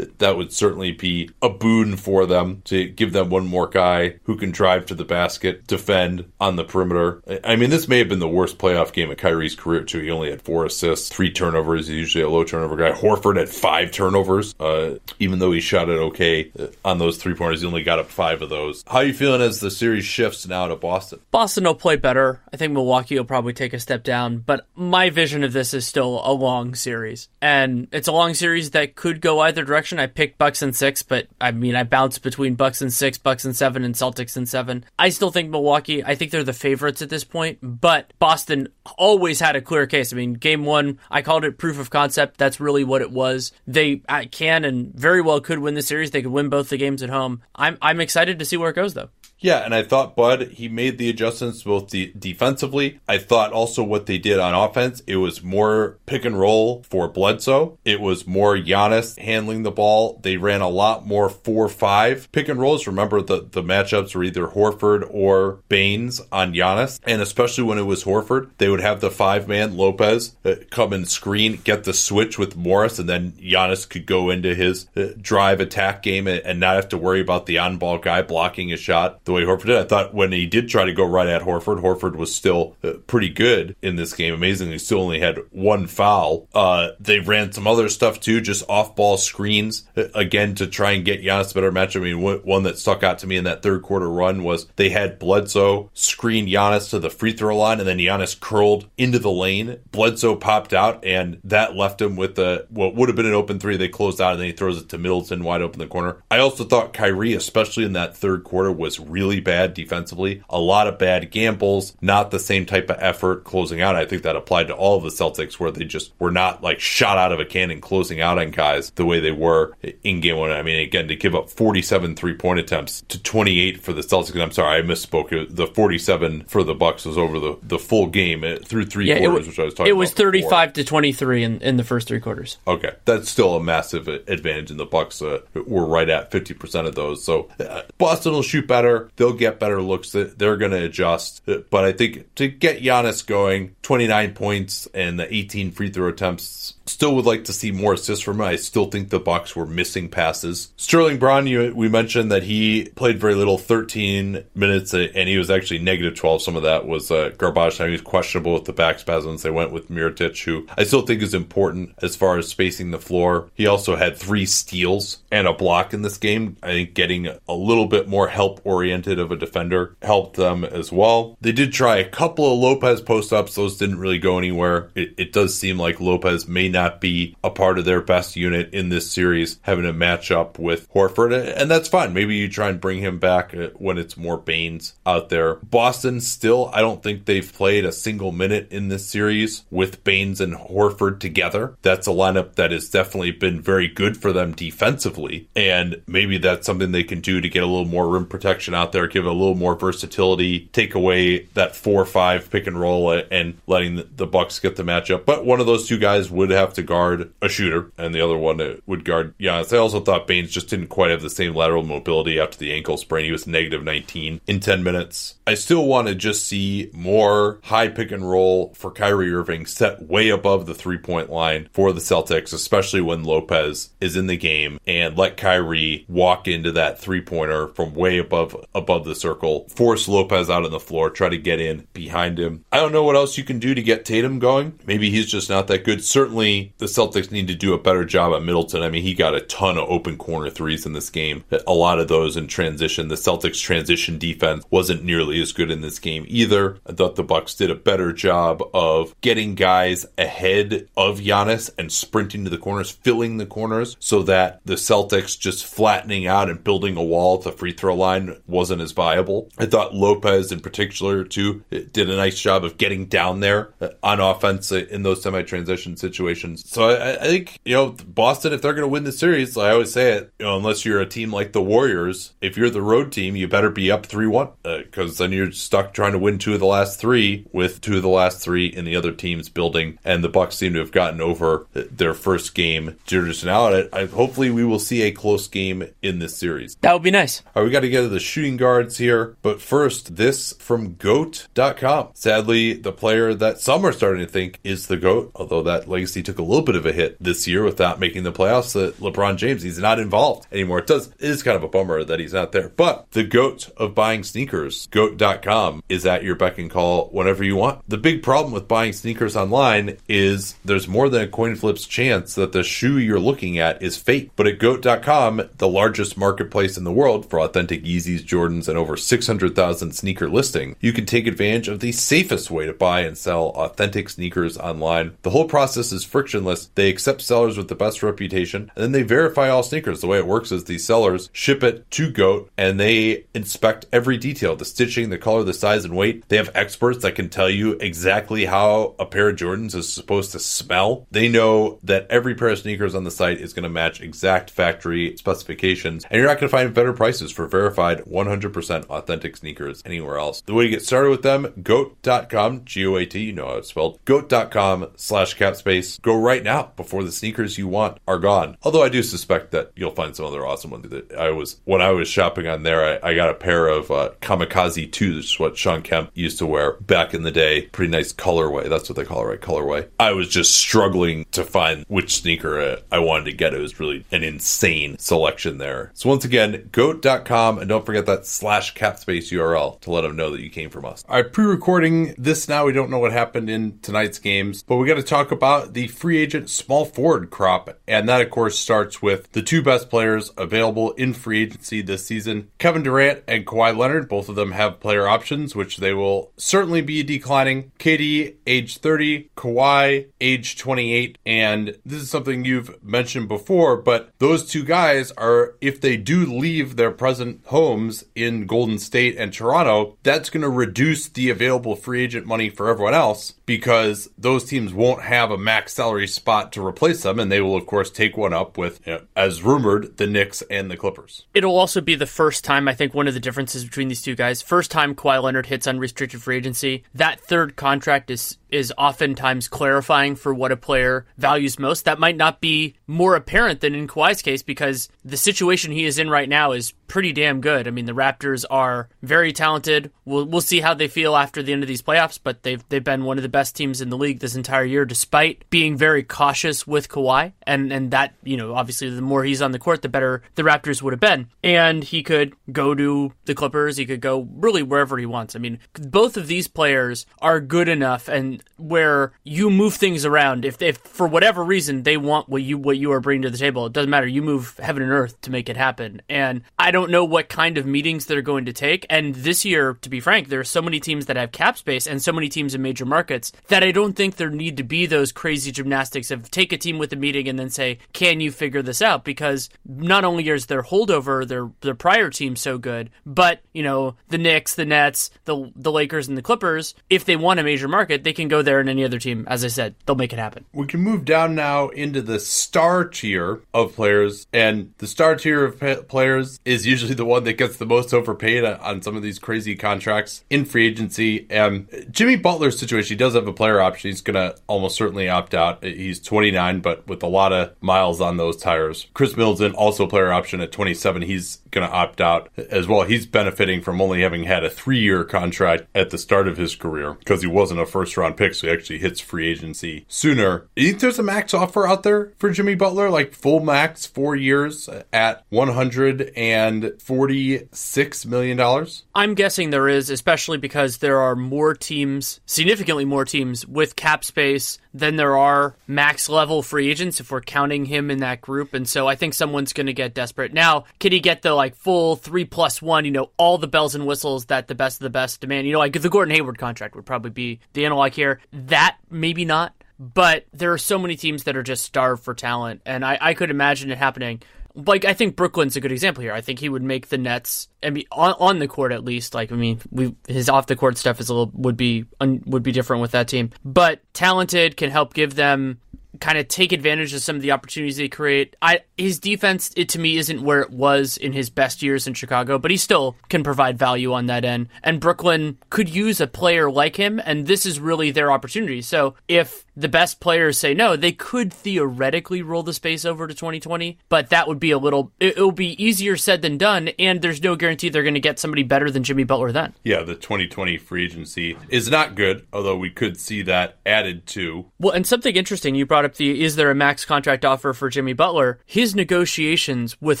that would certainly be a boon for them to give them one more guy who can drive to the basket, defend on the perimeter. I mean, this may have been the worst playoff game of Kyrie's career, too. He only had four assists, three turnovers. He's usually a low turnover guy. Horford had five turnovers, uh, even though he shot it okay uh, on those three pointers. He only got up five of those. How are you feeling as the series shifts now to Boston? Boston will play better. I think Milwaukee will probably take a step down, but my vision of this is still a long series. And it's a long series that could go either direction. I picked Bucks and six, but I mean, I bounced between Bucks and six, Bucks and seven, and Celtics and seven. I still think Milwaukee, I think they're the favorites at this point, but Boston always had a clear case. I mean, game one, I called it proof of concept. That's really what it was. They uh, can and very well could win the series. They could win both the games at home. I'm, I'm excited to see where it goes, though. Yeah, and I thought Bud he made the adjustments both de- defensively. I thought also what they did on offense, it was more pick and roll for Bledsoe. It was more Giannis handling the ball. They ran a lot more four five pick and rolls. Remember the the matchups were either Horford or Baynes on Giannis, and especially when it was Horford, they would have the five man Lopez uh, come and screen, get the switch with Morris, and then Giannis could go into his uh, drive attack game and, and not have to worry about the on ball guy blocking a shot the way Horford did. I thought when he did try to go right at Horford, Horford was still uh, pretty good in this game. Amazingly, still only had one foul. Uh, they ran some other stuff too, just off ball screens uh, again to try and get Giannis a better match. I mean, one that stuck out to me in that third quarter run was they had Bledsoe screen Giannis to the free throw line, and then Giannis curled into the lane. Bledsoe popped out, and that left him with a what would have been an open three. They closed out, and then he throws it to Middleton wide open the corner. I also thought Kyrie, especially in that third quarter, was really really bad defensively. A lot of bad gambles, not the same type of effort closing out. I think that applied to all of the Celtics where they just were not like shot out of a cannon closing out on guys the way they were in game one. I mean, again, to give up 47 three point attempts to 28 for the Celtics. I'm sorry, I misspoke. The 47 for the Bucks was over the, the full game uh, through three yeah, quarters, which I was talking about. It was 35 before. to 23 in, in the first three quarters. Okay. That's still a massive advantage, and the Bucks uh, were right at 50% of those. So uh, Boston will shoot better they'll get better looks. They're going to adjust. Uh, but I think to get Giannis going, 29 points and the 18 free throw attempts Still would like to see more assists from him. I still think the Bucks were missing passes. Sterling Brown, you, we mentioned that he played very little, 13 minutes, and he was actually negative 12. Some of that was uh, garbage time. He was questionable with the back spasms. They went with Mirotic, who I still think is important as far as spacing the floor. He also had three steals and a block in this game. I think getting a little bit more help oriented of a defender helped them as well. They did try a couple of Lopez post ups. Those didn't really go anywhere. It, it does seem like Lopez may not not be a part of their best unit in this series, having to match up with Horford. And that's fine. Maybe you try and bring him back uh, when it's more Baynes out there. Boston still, I don't think they've played a single minute in this series with Baynes and Horford together. That's a lineup that has definitely been very good for them defensively. And maybe that's something they can do to get a little more rim protection out there, give it a little more versatility, take away that four five pick and roll, and letting the Bucks get the matchup. But one of those two guys would have to guard a shooter, and the other one uh, would guard Giannis. I also thought Baynes just didn't quite have the same lateral mobility after the ankle sprain. He was negative 19 in 10 minutes. I still want to just see more high pick and roll for Kyrie Irving set way above the three point line for the Celtics, especially when Lopez is in the game, and let Kyrie walk into that three pointer from way above above the circle, force Lopez out on the floor, try to get in behind him. I don't know what else you can do to get Tatum going. Maybe he's just not that good. Certainly, the Celtics need to do a better job at Middleton. I mean, he got a ton of open corner threes in this game. A lot of those in transition. The Celtics transition defense wasn't nearly as good in this game either. I thought the Bucks did a better job of getting guys ahead of Giannis and sprinting to the corners, filling the corners so that the Celtics just flattening out and building a wall at the free throw line wasn't as viable. I thought Lopez in particular too did a nice job of getting down there on offense in those semi transition situations. So I, I, think, you know, Boston, if they're going to win the series, I always say it, you know, unless you're a team like the Warriors, if you're the road team, you better be up 3 1 because uh, then you're stuck trying to win two of the last three with two of the last three in the other team's building. And the Bucks seem to have gotten over their first game. Just now, I, hopefully, we will see a close game in this series. That would be nice. All right, we got to get to the shooting guards here. But first, this from GOAT.com. Sadly, the player that some are starting to think is the GOAT, although that legacy took a little bit of a hit this year without making the playoffs, that LeBron James, he's not involved anymore. It does, it is kind of a bummer that he's not there. But the GOAT of buying sneakers, GOAT.com, is at your beck and call whenever you want. The big problem with buying sneakers online is there's more than a coin flip's chance that the shoe you're looking at is fake. But at GOAT.com, the largest marketplace in the world for authentic Yeezys, Jordans, and over 600,000 sneaker listing, you can take advantage of the safest way to buy and sell authentic sneakers online. The whole process is frictionless. They accept sellers with the best reputation, and then they verify all sneakers. The way it works is these sellers ship it to GOAT and they inspect every detail the stitching, the color, the size, and weight. They have experts that can tell you exactly how a pair of Jordans is supposed to smell. They know that every pair of sneakers on the site is going to match exact factory specifications, and you're not going to find better prices for verified 100% authentic sneakers anywhere else. The way to get started with them, goat.com, G O A T, you know how it's spelled, goat.com slash capspace. Go right now before the sneakers you want are gone. Although I do suspect that you'll find some other awesome ones that I was, when I was shopping on there, I, I got a pair of uh, Kamikaze 2s, what Shawn Kemp used to wear back in the day. Pretty nice colorway. That's what they call it, right? Colorway. I was just struggling to find which sneaker uh, I wanted to get. It was really an insane selection there. So once again, goat.com and don't forget that slash capspace URL to let them know that you came from us. All right, pre-recording this now. We don't know what happened in tonight's games, but we got to talk about the free agent small forward crop. And that, of course, starts with the two best players available in free agency this season Kevin Durant and Kawhi Leonard. Both of them have player options, which they will certainly be declining. KD, age 30, Kawhi, age 28. And this is something you've mentioned before, but those two guys are, if they do leave their present homes in Golden State and Toronto, that's going to reduce the available free agent money for everyone else because those teams won't have a max salary spot to replace them. And they will, of course, take one up with, you know, as rumored, the Knicks and the Clippers. It'll also be the first time, I think, one of the differences between these two guys. First time Kawhi Leonard hits unrestricted free agency. That third contract is is oftentimes clarifying for what a player values most. That might not be more apparent than in Kawhi's case because the situation he is in right now is pretty damn good. I mean, the Raptors are very talented. We'll we'll see how they feel after the end of these playoffs, but they've they've been one of the best teams in the league this entire year, despite being very cautious with Kawhi. And and that you know, obviously, the more he's on the court, the better the Raptors would have been. And he could go to the Clippers. He could go really wherever he wants. I mean, both of these players are good enough and where you move things around. If, if for whatever reason they want what you what you are bringing to the table, it doesn't matter. You move heaven and earth to make it happen. And I don't know what kind of meetings they're going to take. And this year, to be frank, there are so many teams that have cap space and so many teams in major markets that I don't think there need to be those crazy gymnastics of take a team with a meeting and then say, "Can you figure this out?" Because not only is their holdover their their prior team so good, but you know the Knicks, the Nets, the the Lakers, and the Clippers, if they want a major market, they can can go there in any other team, as I said, they'll make it happen. We can move down now into the star tier of players, and the star tier of players is usually the one that gets the most overpaid on some of these crazy contracts in free agency. And Jimmy Butler's situation, he does have a player option. He's going to almost certainly opt out. He's 29, but with a lot of miles on those tires. Khris Middleton, also player option at 27. He's going to opt out as well. He's benefiting from only having had a three year contract at the start of his career because he wasn't a first round pick, so he actually hits free agency sooner. You think there's a max offer out there for Jimmy Butler, like full max, four years at $146 million? I'm guessing there is, especially because there are more teams, significantly more teams with cap space than there are max level free agents if we're counting him in that group. And so I think someone's going to get desperate. Now, can he get the like full three plus one, you know, all the bells and whistles that the best of the best demand? You know, like the Gordon Hayward contract would probably be the analog here. That maybe not. But there are so many teams that are just starved for talent. And I, I could imagine it happening like I think Brooklyn's a good example here. I think he would make the Nets and be on, on the court at least. Like I mean, we his off the court stuff is a little would be un, would be different with that team, but talented can help give them kind of take advantage of some of the opportunities they create. I his defense it to me isn't where it was in his best years in Chicago, but he still can provide value on that end. And Brooklyn could use a player like him and this is really their opportunity. So if the best players say no, they could theoretically roll the space over to 2020, but that would be a little, it, will be easier said than done, and there's no guarantee they're going to get somebody better than Jimmy Butler then. Yeah, the 2020 free agency is not good, although we could see that added to. Well, and something interesting, you brought up the is there a max contract offer for Jimmy Butler? His negotiations with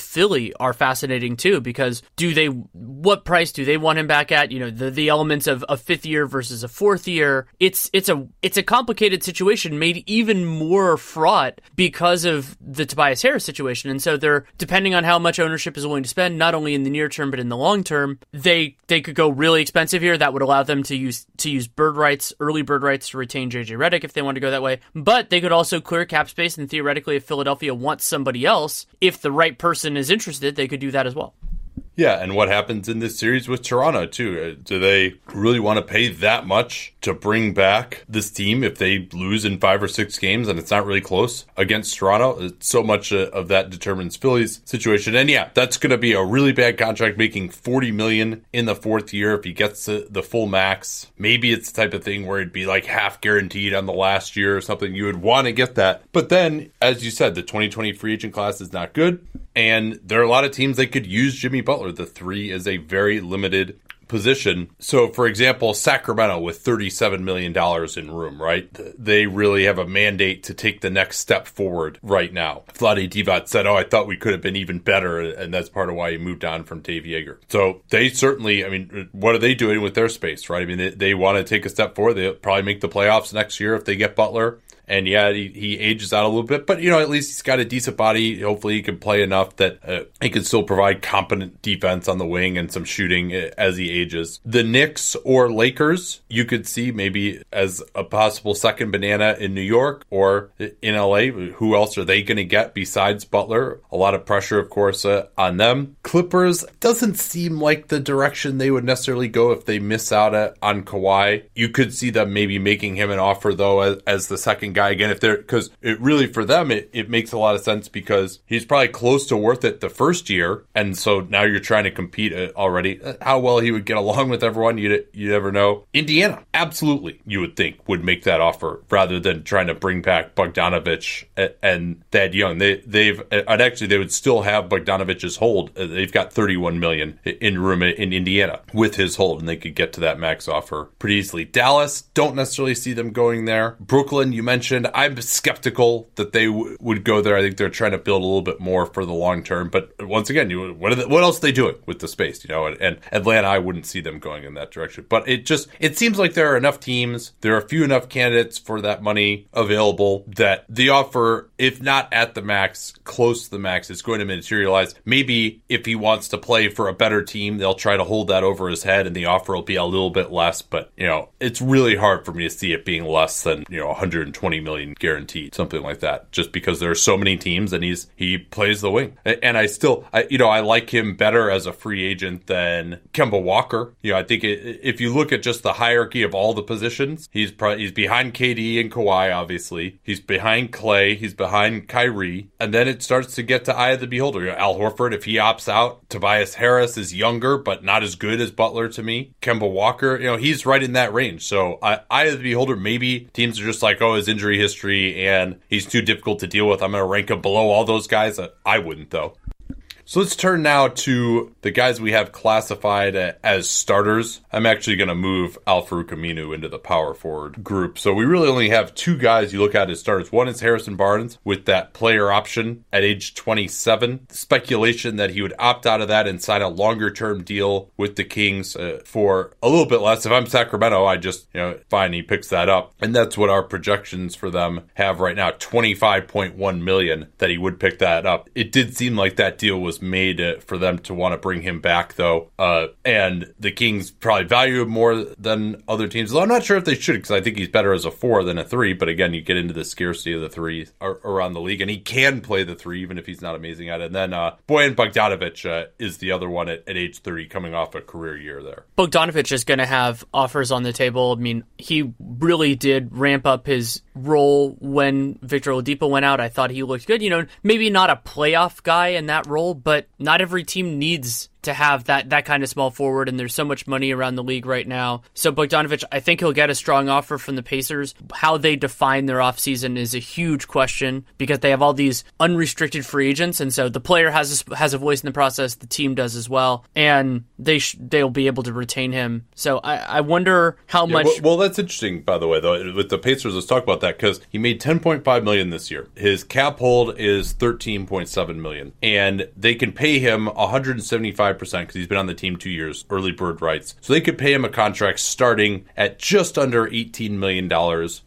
Philly are fascinating too, because do they, what price do they want him back at? You know, the, the elements of a fifth year versus a fourth year. It's, it's a, it's a complicated situation situation made even more fraught because of the Tobias Harris situation. And so they're depending on how much ownership is willing to spend, not only in the near term but in the long term, they they could go really expensive here. That would allow them to use to use bird rights, early bird rights to retain JJ Redick if they want to go that way. But they could also clear cap space and theoretically if Philadelphia wants somebody else, if the right person is interested, they could do that as well. Yeah, and what happens in this series with Toronto too? Uh, do they really want to pay that much to bring back this team if they lose in five or six games and it's not really close against Toronto? Uh, so much uh, of that determines Philly's situation. And yeah, that's going to be a really bad contract, making forty million in the fourth year if he gets the, the full max. Maybe it's the type of thing where it'd be like half guaranteed on the last year or something. You would want to get that, but then, as you said, the 2020 free agent class is not good, and there are a lot of teams that could use Jimmy Butler the three is a very limited position. So, for example, Sacramento with $37 million in room, right? They really have a mandate to take the next step forward right now. Vlade Divac said, Oh, I thought we could have been even better. And that's part of why he moved on from Dave Joerger. So they certainly, I mean, what are they doing with their space, right? I mean, they, they want to take a step forward. They'll probably make the playoffs next year if they get Butler. And yeah, he, he, ages out a little bit, but you know, at least he's got a decent body. Hopefully, he can play enough that uh, he can still provide competent defense on the wing and some shooting uh, as he ages. The Knicks or Lakers, you could see maybe as a possible second banana in New York or in LA. Who else are they going to get besides Butler? A lot of pressure, of course, uh, on them. Clippers doesn't seem like the direction they would necessarily go if they miss out at, on Kawhi. You could see them maybe making him an offer though as, as the second guy again if they're because it really for them it, it makes a lot of sense because he's probably close to worth it the first year. And so now you're trying to compete uh, already. Uh, how well he would get along with everyone you you never know. Indiana absolutely you would think would make that offer rather than trying to bring back Bogdanovic and Thad Young. They they've and actually they would still have Bogdanovic's hold. Uh, they've got 31 million in room in Indiana with his hold and they could get to that max offer pretty easily. Dallas don't necessarily see them going there. Brooklyn you mentioned mentioned, I'm skeptical that they w- would go there. I think they're trying to build a little bit more for the long term. But once again, you, what, they, what else are they doing with the space? You know, and, and, Atlanta, I wouldn't see them going in that direction. But it just it seems like there are enough teams, there are a few enough candidates for that money available that the offer, if not at the max, close to the max, is going to materialize. Maybe if he wants to play for a better team, they'll try to hold that over his head, and the offer will be a little bit less. But you know, it's really hard for me to see it being less than you know 120 20 million guaranteed, something like that, just because there are so many teams and he's he plays the wing. And I still, I, you know, I like him better as a free agent than Kemba Walker. You know, I think it, if you look at just the hierarchy of all the positions, he's probably, he's behind KD and Kawhi, obviously. He's behind Klay. He's behind Kyrie. And then it starts to get to eye of the beholder. You know, Al Horford, if he opts out, Tobias Harris is younger, but not as good as Butler to me. Kemba Walker, you know, he's right in that range. So I, eye of the beholder, maybe teams are just like, oh, his injury history and he's too difficult to deal with. I'm going to rank him below all those guys. I wouldn't, though. So let's turn now to the guys we have classified as starters. I'm actually going to move Al-Farouq Aminu into the power forward group. So we really only have two guys you look at as starters. One is Harrison Barnes with that player option at age 27. Speculation that he would opt out of that and sign a longer term deal with the Kings uh, for a little bit less. If I'm Sacramento, I just, you know, fine, he picks that up. And that's what our projections for them have right now 25.1 million that he would pick that up. It did seem like that deal was made uh, for them to want to bring him back, though. Uh, and the Kings probably value him more than other teams. Though I'm not sure if they should, because I think he's better as a four than a three. But again, you get into the scarcity of the three around the league, and he can play the three, even if he's not amazing at it. And then uh, Bojan Bogdanovic uh, is the other one at, at age 30, coming off a career year there. Bogdanovic is going to have offers on the table. I mean, he really did ramp up his role when Victor Oladipo went out. I thought he looked good. You know, maybe not a playoff guy in that role, but not every team needs to have that that kind of small forward, and there's so much money around the league right now. So Bogdanovic, I think he'll get a strong offer from the Pacers. How they define their offseason is a huge question because they have all these unrestricted free agents, and so the player has a, has a voice in the process. The team does as well, and they sh- they'll be able to retain him. So I, I wonder how yeah, much. Well, well, that's interesting, by the way, though. With the Pacers, let's talk about that because he made 10.5 million this year. His cap hold is 13.7 million, and they can pay him 175 percent because he's been on the team two years, early bird rights. So they could pay him a contract starting at just under $18 million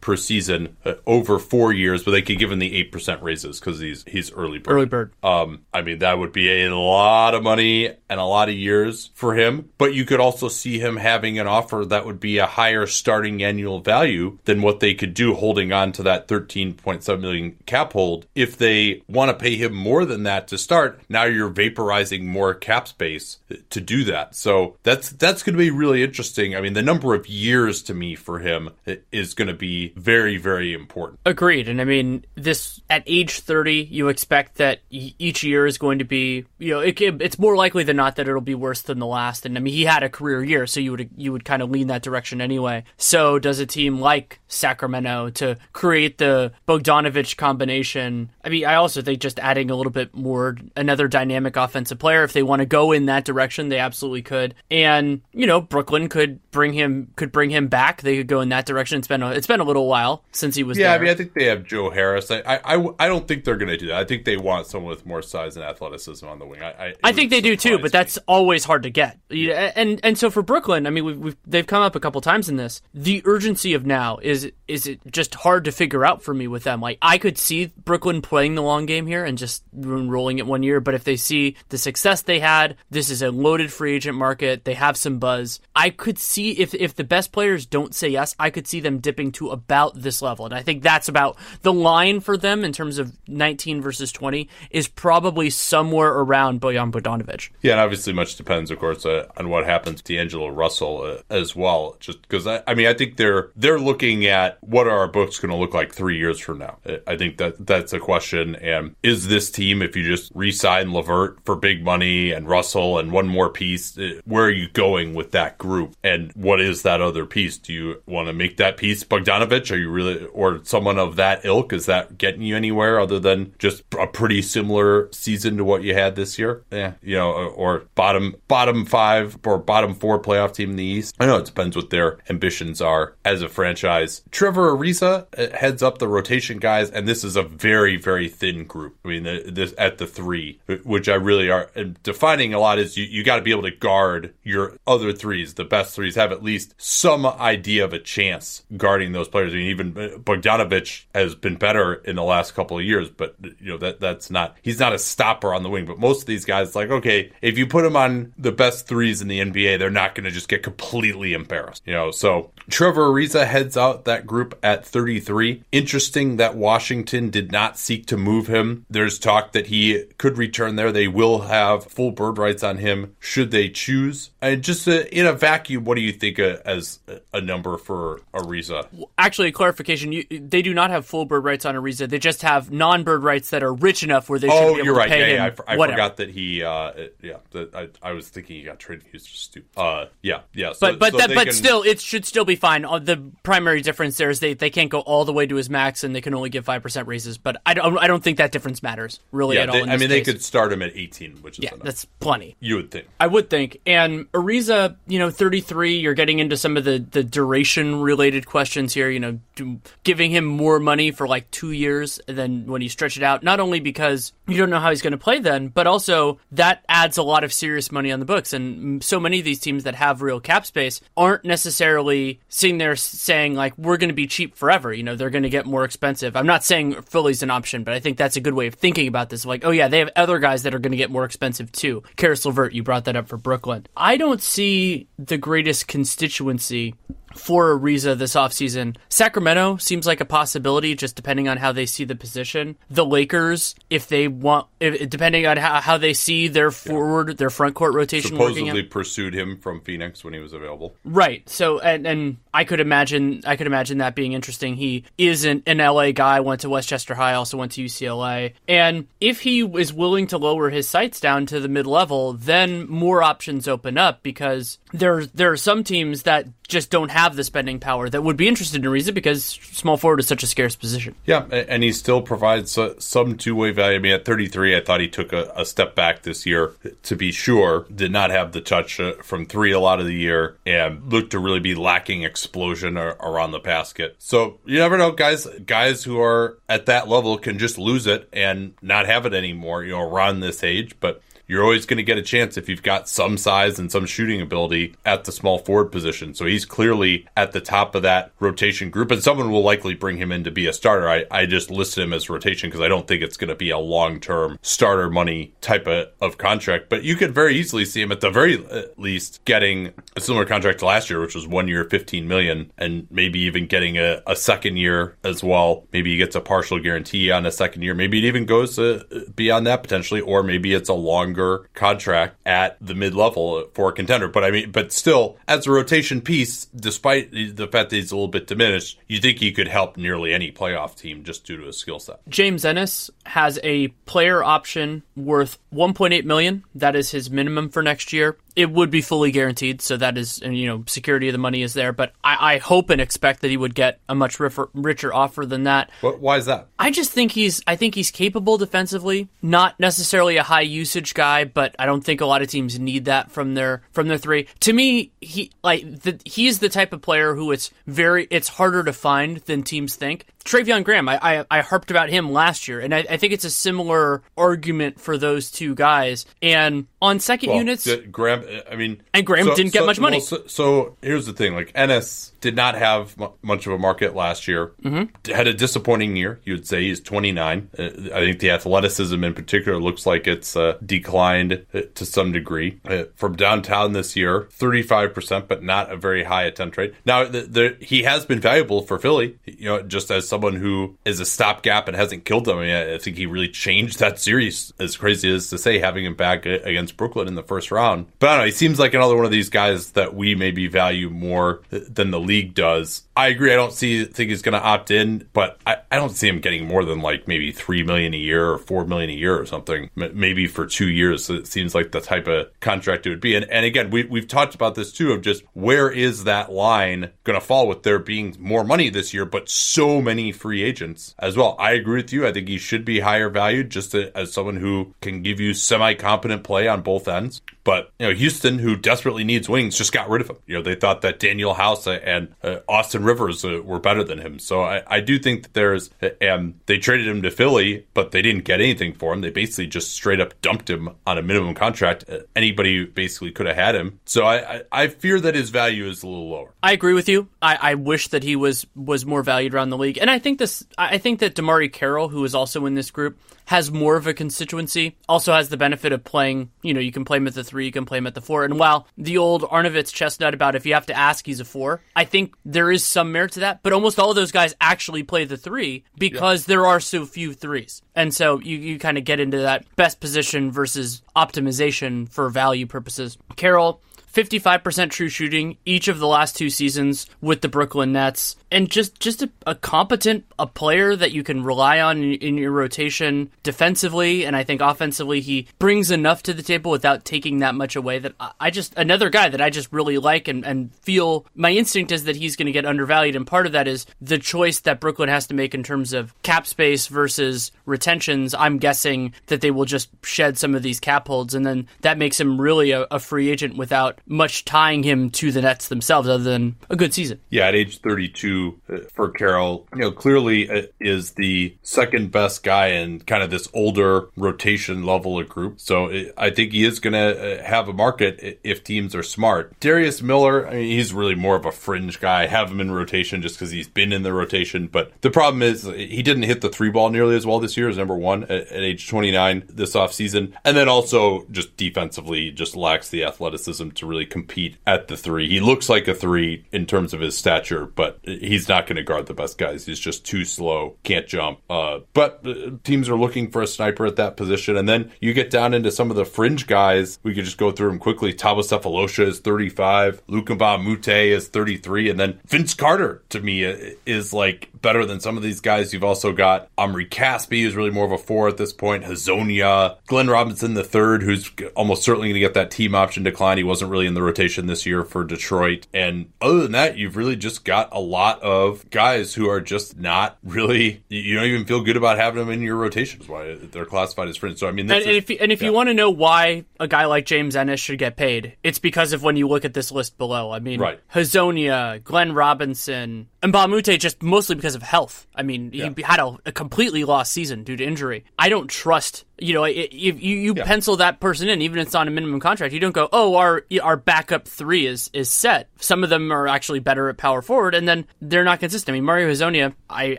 per season uh, over four years, but they could give him the 8% raises because he's, he's early bird. Early bird. Um, I mean, that would be a lot of money and a lot of years for him, but you could also see him having an offer that would be a higher starting annual value than what they could do holding on to that 13.7 million cap hold. If they want to pay him more than that to start, now you're vaporizing more cap space space to do that. So that's that's going to be really interesting. I mean, the number of years to me for him is going to be very very important. Agreed. And I mean, this at age 30, you expect that each year is going to be, you know, it, it's more likely than not that it'll be worse than the last. And I mean, he had a career year, so you would you would kind of lean that direction anyway. So does a team like Sacramento to create the Bogdanovic combination? I mean, I also think just adding a little bit more another dynamic offensive player if they want to go in that direction, they absolutely could. And you know, Brooklyn could bring him could bring him back. They could go in that direction. It's been a, it's been a little while since he was. Yeah, there. I mean, I think they have Joe Harris. I I, I don't think they're going to do that. I think they want someone with more size and athleticism on the wing. I I, I think they do too, but that's always hard to get. And and so for Brooklyn, I mean, we've, we've they've come up a couple times in this. The urgency of now is is it just hard to figure out for me with them. Like I could see Brooklyn playing the long game here and just rolling it one year, but if they see the success they had, this is a loaded free agent market. They have some buzz. I could see if if the best players don't say yes, I could see them dipping to about this level. And I think that's about the line for them in terms of 19 versus 20 is probably somewhere around Bojan Bogdanovic. Yeah, and obviously much depends, of course, uh, on what happens to D'Angelo Russell uh, as well. Just because I, I mean, I think they're they're looking at what are our books going to look like three years from now. I think that that's a question. And is this team, if you just re-sign LeVert for big money and Russell and one more piece, uh, where are you going with that group? And what is that other piece? Do you want to make that piece Bogdanovic? Are you really, or someone of that ilk? Is that getting you anywhere other than just a pretty similar season to what you had this year? Yeah, you know, or bottom bottom five or bottom four playoff team in the East. I know it depends what their ambitions are as a franchise. Trevor Ariza uh, heads up the rotation guys, and this is a very very thin group. I mean, this at the three, which I really are defining a lot is you, you got to be able to guard your other threes. The best threes have at least some idea of a chance guarding those players. I mean, even Bogdanovic has been better in the last couple of years, but you know that that's not he's not a stopper on the wing. But most of these guys, like okay, if you put him on the best threes in the NBA, they're not going to just get completely embarrassed. You know, so Trevor Ariza heads out that group at 33. Interesting that Washington did not seek to move him. There's talk that he could return there. They will have full bird rights on him should they choose. And just uh, in a vacuum, what do you think uh, as a number for Ariza? Actually, a clarification: you, they do not have full bird rights on Ariza. They just have non-bird rights that are rich enough where they should Oh, be able you're to right. pay Yeah, him. yeah. I, I forgot that he. Uh, yeah, I, I was thinking he got traded. He's just stupid. Uh, yeah, yeah. So, But but so that, but can- still, it should still be fine. Uh, The primary difference there is they, they can't go all the way to his max, and they can only give five percent raises. But I don't I don't think that difference matters really Yeah, at all. they- I mean, they could start him at 18, which is Yeah, enough. that's plenty. You would think. I would think. And Ariza, you know, 33, you're getting into some of the, the duration related questions here, you know, do, giving him more money for like two years than when you stretch it out, not only because you don't know how he's going to play then, but also that adds a lot of serious money on the books. And so many of these teams that have real cap space aren't necessarily sitting there saying, like, we're going to be cheap forever. You know, they're going to get more expensive. I'm not saying Philly's an option, but I think that's a good way of thinking about this. Like, oh, yeah, they have other guys that are going to get more expensive too. Caris LeVert, you brought that up for Brooklyn. I don't see the greatest constituency for Ariza this offseason. Sacramento seems like a possibility, just depending on how they see the position. The Lakers, if they want, if, depending on how, how they see their forward, their front court rotation Supposedly pursued him from Phoenix when he was available. Right. So, and, and I could imagine, I could imagine that being interesting. He is an, an LA guy, went to Westchester High, also went to UCLA. And if he is willing to lower his sights down to the mid level, then more options open up because there, there are some teams that just don't have the spending power that would be interested in Ariza because small forward is such a scarce position. Yeah, and he still provides uh, some two way value. I mean, at 33, I thought he took a, a step back this year, to be sure. Did not have the touch uh, from three a lot of the year and looked to really be lacking explosion around the basket. So you never know, guys. Guys who are at that level can just lose it and not have it anymore, you know, around this age. But you're always going to get a chance if you've got some size and some shooting ability at the small forward position. So he's clearly at the top of that rotation group, and someone will likely bring him in to be a starter. I, I just listed him as rotation because I don't think it's going to be a long term starter money type of, of contract. But you could very easily see him at the very uh, least getting a similar contract to last year, which was one year, 15 million, and maybe even getting a, a second year as well. Maybe he gets a partial guarantee on a second year. Maybe it even goes uh, beyond that potentially, or maybe it's a longer contract at the mid level for a contender. But I mean, but still, as a rotation piece, despite the fact that he's a little bit diminished, you think he could help nearly any playoff team just due to his skill set. James Ennis has a player option worth 1.8 million. That is his minimum for next year. It would be fully guaranteed, so that is, you know, security of the money is there. But I, I hope and expect that he would get a much richer, richer offer than that. What, why is that? I just think he's I think he's capable defensively. Not necessarily a high usage guy, but I don't think a lot of teams need that from their from their three. To me, he like the, he's the type of player who it's very it's harder to find than teams think. Treveon Graham, I, I, I harped about him last year, and I, I think it's a similar argument for those two guys. And on second Well, units, Graham, I mean, And Graham didn't get much money. well, so, so here's the thing: like Ennis did not have mu- much of a market last year. Mm-hmm. Had a disappointing year. You would say he's 29. Uh, I think the athleticism in particular looks like it's uh, declined uh, to some degree uh, from downtown this year. 35 percent, but not a very high attempt rate. Now, the, the, he has been valuable for Philly. You know, just as someone who is a stopgap and hasn't killed them. I, mean, I think he really changed that series. As crazy as to say, having him back against Brooklyn in the first round. But I don't know. He seems like another one of these guys that we maybe value more than the league does. I agree. I don't see think he's going to opt in, but I, I don't see him getting more than like maybe three million a year or four million a year or something. M- maybe for two years. It seems like the type of contract it would be. And and again, we we've talked about this too of just where is that line going to fall with there being more money this year, but so many free agents as well. I agree with you. I think he should be higher valued just to, as someone who can give you semi competent play on both ends. But you know, Houston, who desperately needs wings, just got rid of him. You know, they thought that Danuel House and uh, Austin Rivers uh, were better than him. So I, I do think that there's, and they traded him to Philly, but they didn't get anything for him. They basically just straight up dumped him on a minimum contract. Uh, anybody basically could have had him. So I, I, I fear that his value is a little lower. I agree with you. I, I wish that he was was more valued around the league, and I think this. I think that DeMarre Carroll, who is also in this group, has more of a constituency. Also has the benefit of playing, you know, you can play him at the three, you can play him at the four. And while the old Arnovitz chestnut about if you have to ask, he's a four, I think there is some merit to that. But almost all of those guys actually play the three because yeah. there are so few threes. And so you, you kind of get into that best position versus optimization for value purposes. Carroll, 55% true shooting each of the last two seasons with the Brooklyn Nets and just just a, a competent a player that you can rely on in, in, your rotation defensively and I think offensively he brings enough to the table without taking that much away that I, I just another guy that I just really like and, and feel my instinct is that he's going to get undervalued and part of that is the choice that Brooklyn has to make in terms of cap space versus retentions. I'm guessing that they will just shed some of these cap holds and then that makes him really a, a free agent without much tying him to the Nets themselves other than a good season. Yeah, at age 32 uh, for Carroll, you know, clearly uh, is the second best guy in kind of this older rotation level of group. So uh, I think he is going to have a market if teams are smart. Darius Miller, I mean, he's really more of a fringe guy. Have him in rotation just because he's been in the rotation. But the problem is he didn't hit the three ball nearly as well this year as number one at, at age 29 this offseason. And then also just defensively just lacks the athleticism to really compete at the three. He looks like a three in terms of his stature, but he's not going to guard the best guys. He's just too slow, can't jump. Uh, but uh, teams are looking for a sniper at that position. And then you get down into some of the fringe guys. We could just go through them quickly. Thabo Sefolosha is 35. Luca Mbah a Moute is 33. And then Vince Carter, to me, is like better than some of these guys. You've also got Omri Caspi, who's really more of a four at this point. Hezonja, Glenn Robinson the third, who's almost certainly going to get that team option decline. He wasn't really in the rotation this year for Detroit. And other than that, you've really just got a lot of guys who are just not really. You don't even feel good about having them in your rotations. Why they're classified as fringe. So I mean, and, and, if you, and if yeah. you want to know why a guy like James Ennis should get paid, it's because of when you look at this list below. I mean, right. Hezonja, Glenn Robinson, and Moute just mostly because of health. I mean, yeah. he had a, a, completely lost season due to injury. I don't trust. You know, if you you yeah. pencil that person in, even if it's on a minimum contract, you don't go, oh, our our backup three is is set. Some of them are actually better at power forward, and then they're not consistent. I mean, Mario Hezonja, I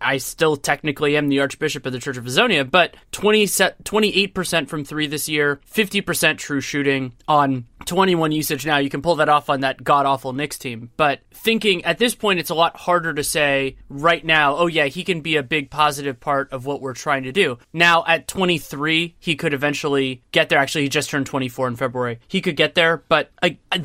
I still technically am the Archbishop of the Church of Hezonja, but 28 percent from three this year, fifty percent true shooting on 21 usage now. You can pull that off on that god awful Knicks team. But thinking at this point, it's a lot harder to say right now, oh, yeah, he can be a big positive part of what we're trying to do. Now, at 23, he could eventually get there. Actually, he just turned 24 in February. He could get there, but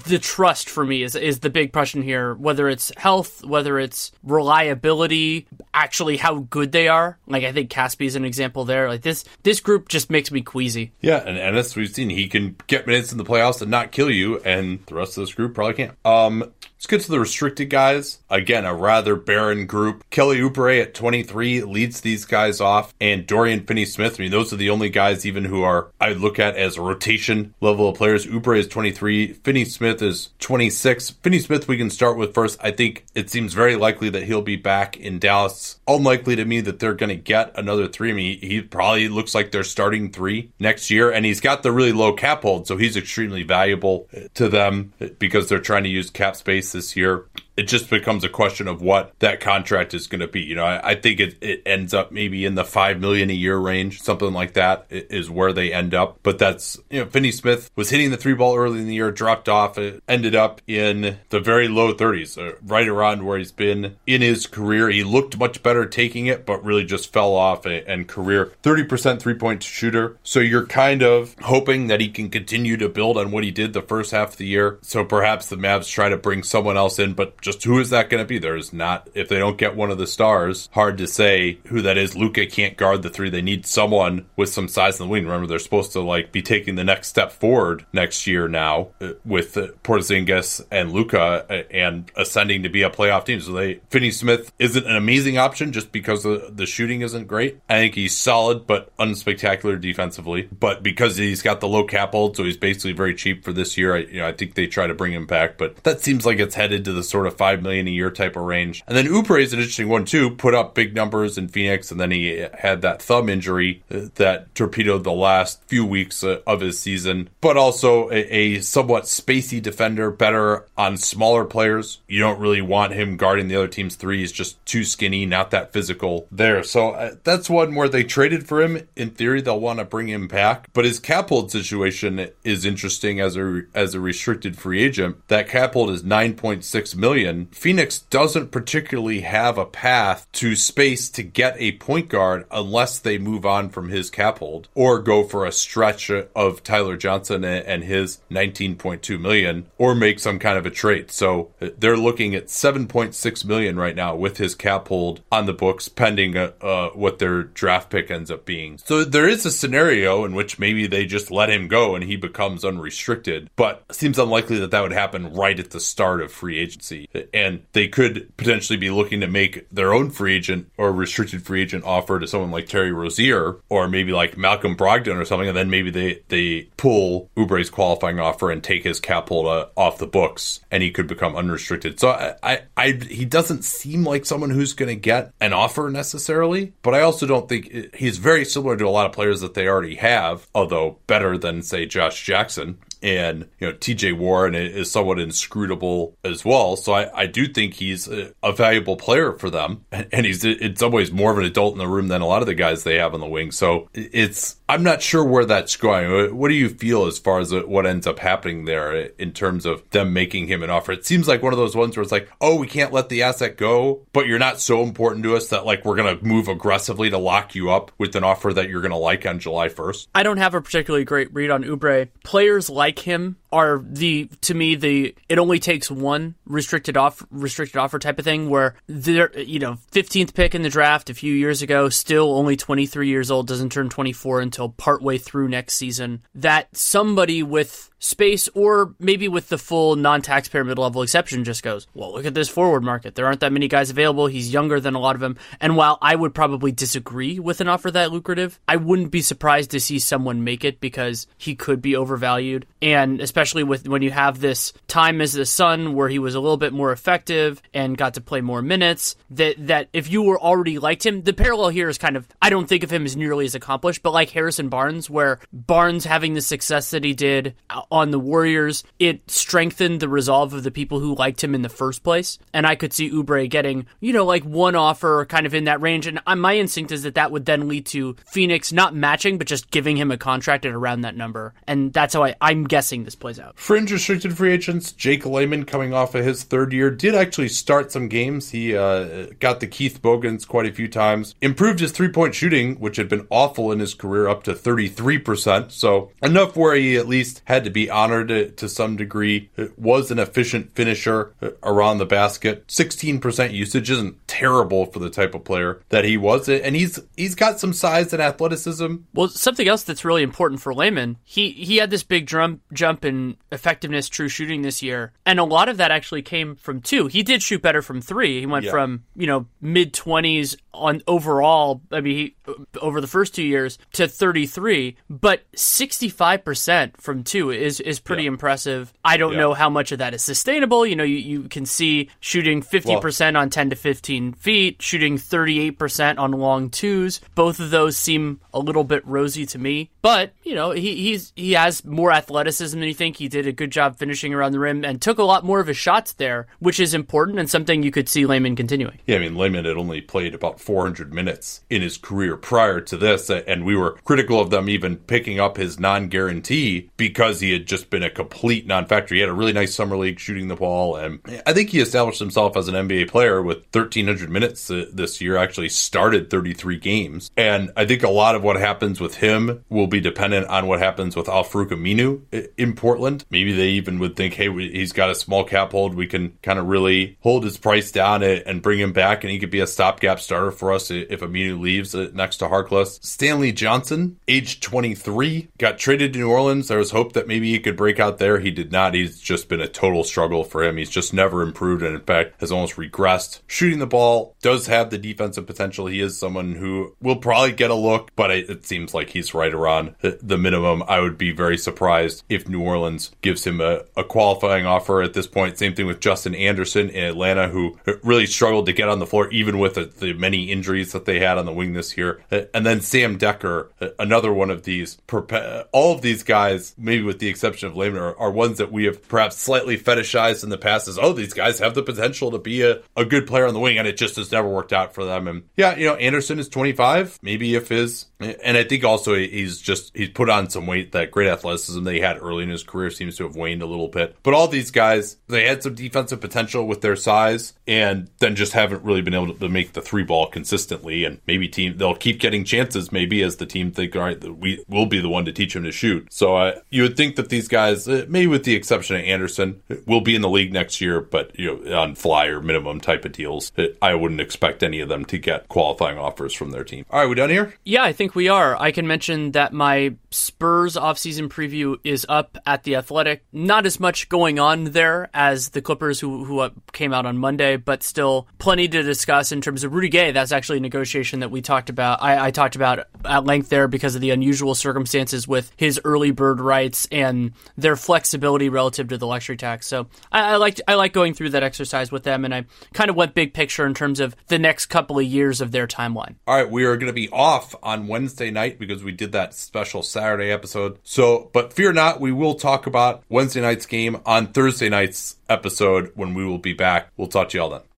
the trust for me is, is the big question here. Whether it's health, whether it's reliability, actually how good they are. Like, I think Casspi is an example there. Like, this, this group just makes me queasy. Yeah, and Ennis, we've seen he can get minutes in the playoffs and not kill you, and the rest of this group probably can't. Um, Let's get to the restricted guys. Again, a rather barren group. Kelly Oubre at 23 leads these guys off, and Dorian Finney Smith. I mean, those are the only guys even who are I look at as rotation level of players. Oubre is 23. Finney Smith is 26. Finney Smith, we can start with first. I think it seems very likely that he'll be back in Dallas. Unlikely to me that they're going to get another three. I mean, he probably looks like they're starting three next year, and he's got the really low cap hold, so he's extremely valuable uh, to them uh, because they're trying to use cap space this year it just becomes a question of what that contract is going to be. You know, I, I, think it, it ends up maybe in the five million a year range, something like that is where they end up. But that's you know, Finney Smith was hitting the three ball early in the year, dropped off, it ended up in the very low 30s, uh, right around where he's been in his career. He looked much better taking it, but really just fell off and career 30% three point shooter. So you're kind of hoping that he can continue to build on what he did the first half of the year. So perhaps the Mavs try to bring someone else in, but just who is that going to be? There's not, if they don't get one of the stars, hard to say who that is. Luka can't guard the three. They need someone with some size in the wing. Remember, they're supposed to like be taking the next step forward next year now uh, with uh, Porzingis and Luka uh, and ascending to be a playoff team. So they, Finney Smith isn't an amazing option just because the, the shooting isn't great. I think he's solid but unspectacular defensively. But because he's got the low cap hold, so he's basically very cheap for this year. I, you know, I think they try to bring him back, but that seems like it's headed to the sort of to five million a year type of range. And then Oubre is an interesting one too. Put up big numbers in Phoenix, and then he had that thumb injury that torpedoed the last few weeks uh, of his season. But also a, a somewhat spacey defender, better on smaller players. You don't really want him guarding the other team's three. He's just too skinny, not that physical there. So uh, that's one where they traded for him. In theory, they'll want to bring him back. But his cap hold situation is interesting as a as a restricted free agent. That cap hold is 9.6 million. Phoenix doesn't particularly have a path to space to get a point guard unless they move on from his cap hold or go for a stretch of Tyler Johnson and his 19.2 million or make some kind of a trade. So uh, they're looking at 7.6 million right now with his cap hold on the books pending uh, uh, what their draft pick ends up being. So there is a scenario in which maybe they just let him go and he becomes unrestricted, but seems unlikely that that would happen right at the start of free agency. And they could potentially be looking to make their own free agent or restricted free agent offer to someone like Terry Rozier or maybe like Malcolm Brogdon or something, and then maybe they they pull Oubre's qualifying offer and take his cap hold uh, off the books, and he could become unrestricted. So I, I, I he doesn't seem like someone who's going to get an offer necessarily, but I also don't think he's very similar to a lot of players that they already have, although better than say Josh Jackson and you know TJ Warren is somewhat inscrutable as well. So I, I do think he's a, a, valuable player for them, and he's in some ways more of an adult in the room than a lot of the guys they have on the wing. So it's I'm not sure where that's going. What do you feel as far as what ends up happening there in terms of them making him an offer? It seems like one of those ones where it's like, oh, we can't let the asset go, but you're not so important to us that like we're gonna move aggressively to lock you up with an offer that you're gonna like on July 1st. I don't have a particularly great read on Oubre. Players like like him are the to me the it only takes one restricted off restricted offer type of thing where they're you know 15th pick in the draft a few years ago still only 23 years old doesn't turn 24 until partway through next season that somebody with space or maybe with the full non-taxpayer mid-level exception just goes well look at this forward market. There aren't that many guys available. He's younger than a lot of them. And while i would probably disagree with an offer that lucrative i wouldn't be surprised to see someone make it because he could be overvalued. And especially with when you have this time as the Sun where he was a little bit more effective and got to play more minutes that that if you were already liked him the parallel here is kind of I don't think of him as nearly as accomplished but like Harrison Barnes where Barnes having the success that he did on the Warriors, it strengthened the resolve of the people who liked him in the first place. And I could see Oubre getting, you know, like one offer kind of in that range. And my instinct is that that would then lead to Phoenix not matching, but just giving him a contract at around that number. And that's how I, I'm guessing this plays out. Fringe restricted free agents, Jake Layman coming off of his third year, did actually start some games. He uh, got the Keith Bogans quite a few times, improved his three point shooting, which had been awful in his career, up to 33%. So enough where he at least had to be be honored uh, to some degree. It was an efficient finisher uh, around the basket. 16% usage isn't terrible for the type of player that he was. And he's he's got some size and athleticism. Well, something else that's really important for Layman, he he had this big jump jump in effectiveness true shooting this year. And a lot of that actually came from two. He did shoot better from three. He went yeah. from, you know, mid 20s on overall, I mean, he, over the first two years to 33, but 65% from two is is pretty yeah. impressive. I don't yeah. know how much of that is sustainable. You know, you, you can see shooting 50% well, on 10 to 15 feet, shooting 38% on long twos. Both of those seem a little bit rosy to me, but you know, he he's he has more athleticism than you think. He did a good job finishing around the rim and took a lot more of his shots there, which is important and something you could see Layman continuing. Yeah, I mean, Layman had only played about 400 minutes in his career prior to this, and we were critical of them even picking up his non-guarantee because he had just been a complete non-factor. He had a really nice summer league shooting the ball, and I think he established himself as an NBA player with 1,300 minutes uh, this year. Actually, started 33 games, and I think a lot of what happens with him will be dependent on what happens with Al-Farouq Aminu in Portland. Maybe they even would think, hey, he's got a small cap hold. We can kind of really hold his price down and bring him back, and he could be a stopgap starter for us if Aminu leaves uh, next to Harkless. Stanley Johnson, age 23, got traded to New Orleans. There was hope that maybe he could break out there. He did not. He's just been a total struggle for him. He's just never improved, and in fact, has almost regressed. Shooting the ball does have the defensive potential. He is someone who will probably get a look, but it, seems like he's right around the minimum. I would be very surprised if New Orleans Orleans gives him a, a qualifying offer at this point. Same thing with Justin Anderson in Atlanta, who really struggled to get on the floor, even with the, the many injuries that they had on the wing this year. Uh, and then Sam Dekker, uh, another one of these. Uh, all of these guys, maybe with the exception of Layman, are, are ones that we have perhaps slightly fetishized in the past as, oh, these guys have the potential to be a, a good player on the wing, and it just has never worked out for them. And yeah, you know, Anderson is 25. Maybe if his, and I think also he's just, he's put on some weight. That great athleticism that he had early in his career seems to have waned a little bit. But all these guys, they had some defensive potential with their size and then just haven't really been able to make the three ball consistently. And maybe team, they'll keep getting chances maybe as the team think, all right, we will be the one to teach him to shoot. So uh, you would think that these guys, uh, maybe with the exception of Anderson, will be in the league next year, but you know, on flyer minimum type of deals, I wouldn't expect any of them to get qualifying offers from their team. All right, we done here? Yeah, I think we are. I can mention that my Spurs offseason preview is up at the Athletic. Not as much going on there as the Clippers, who who uh, came out on Monday, but still plenty to discuss in terms of Rudy Gay. That's actually a negotiation that we talked about. I, I talked about at length there because of the unusual circumstances with his early bird rights and their flexibility relative to the luxury tax. So I, I like I like going through that exercise with them, and I kind of went big picture in terms of the next couple of years of their timeline. All right, we are going to be off on Wednesday night because we did that special Saturday episode. So, but fear not, we will talk about Wednesday night's game on Thursday night's episode when we will be back. We'll talk to you all then.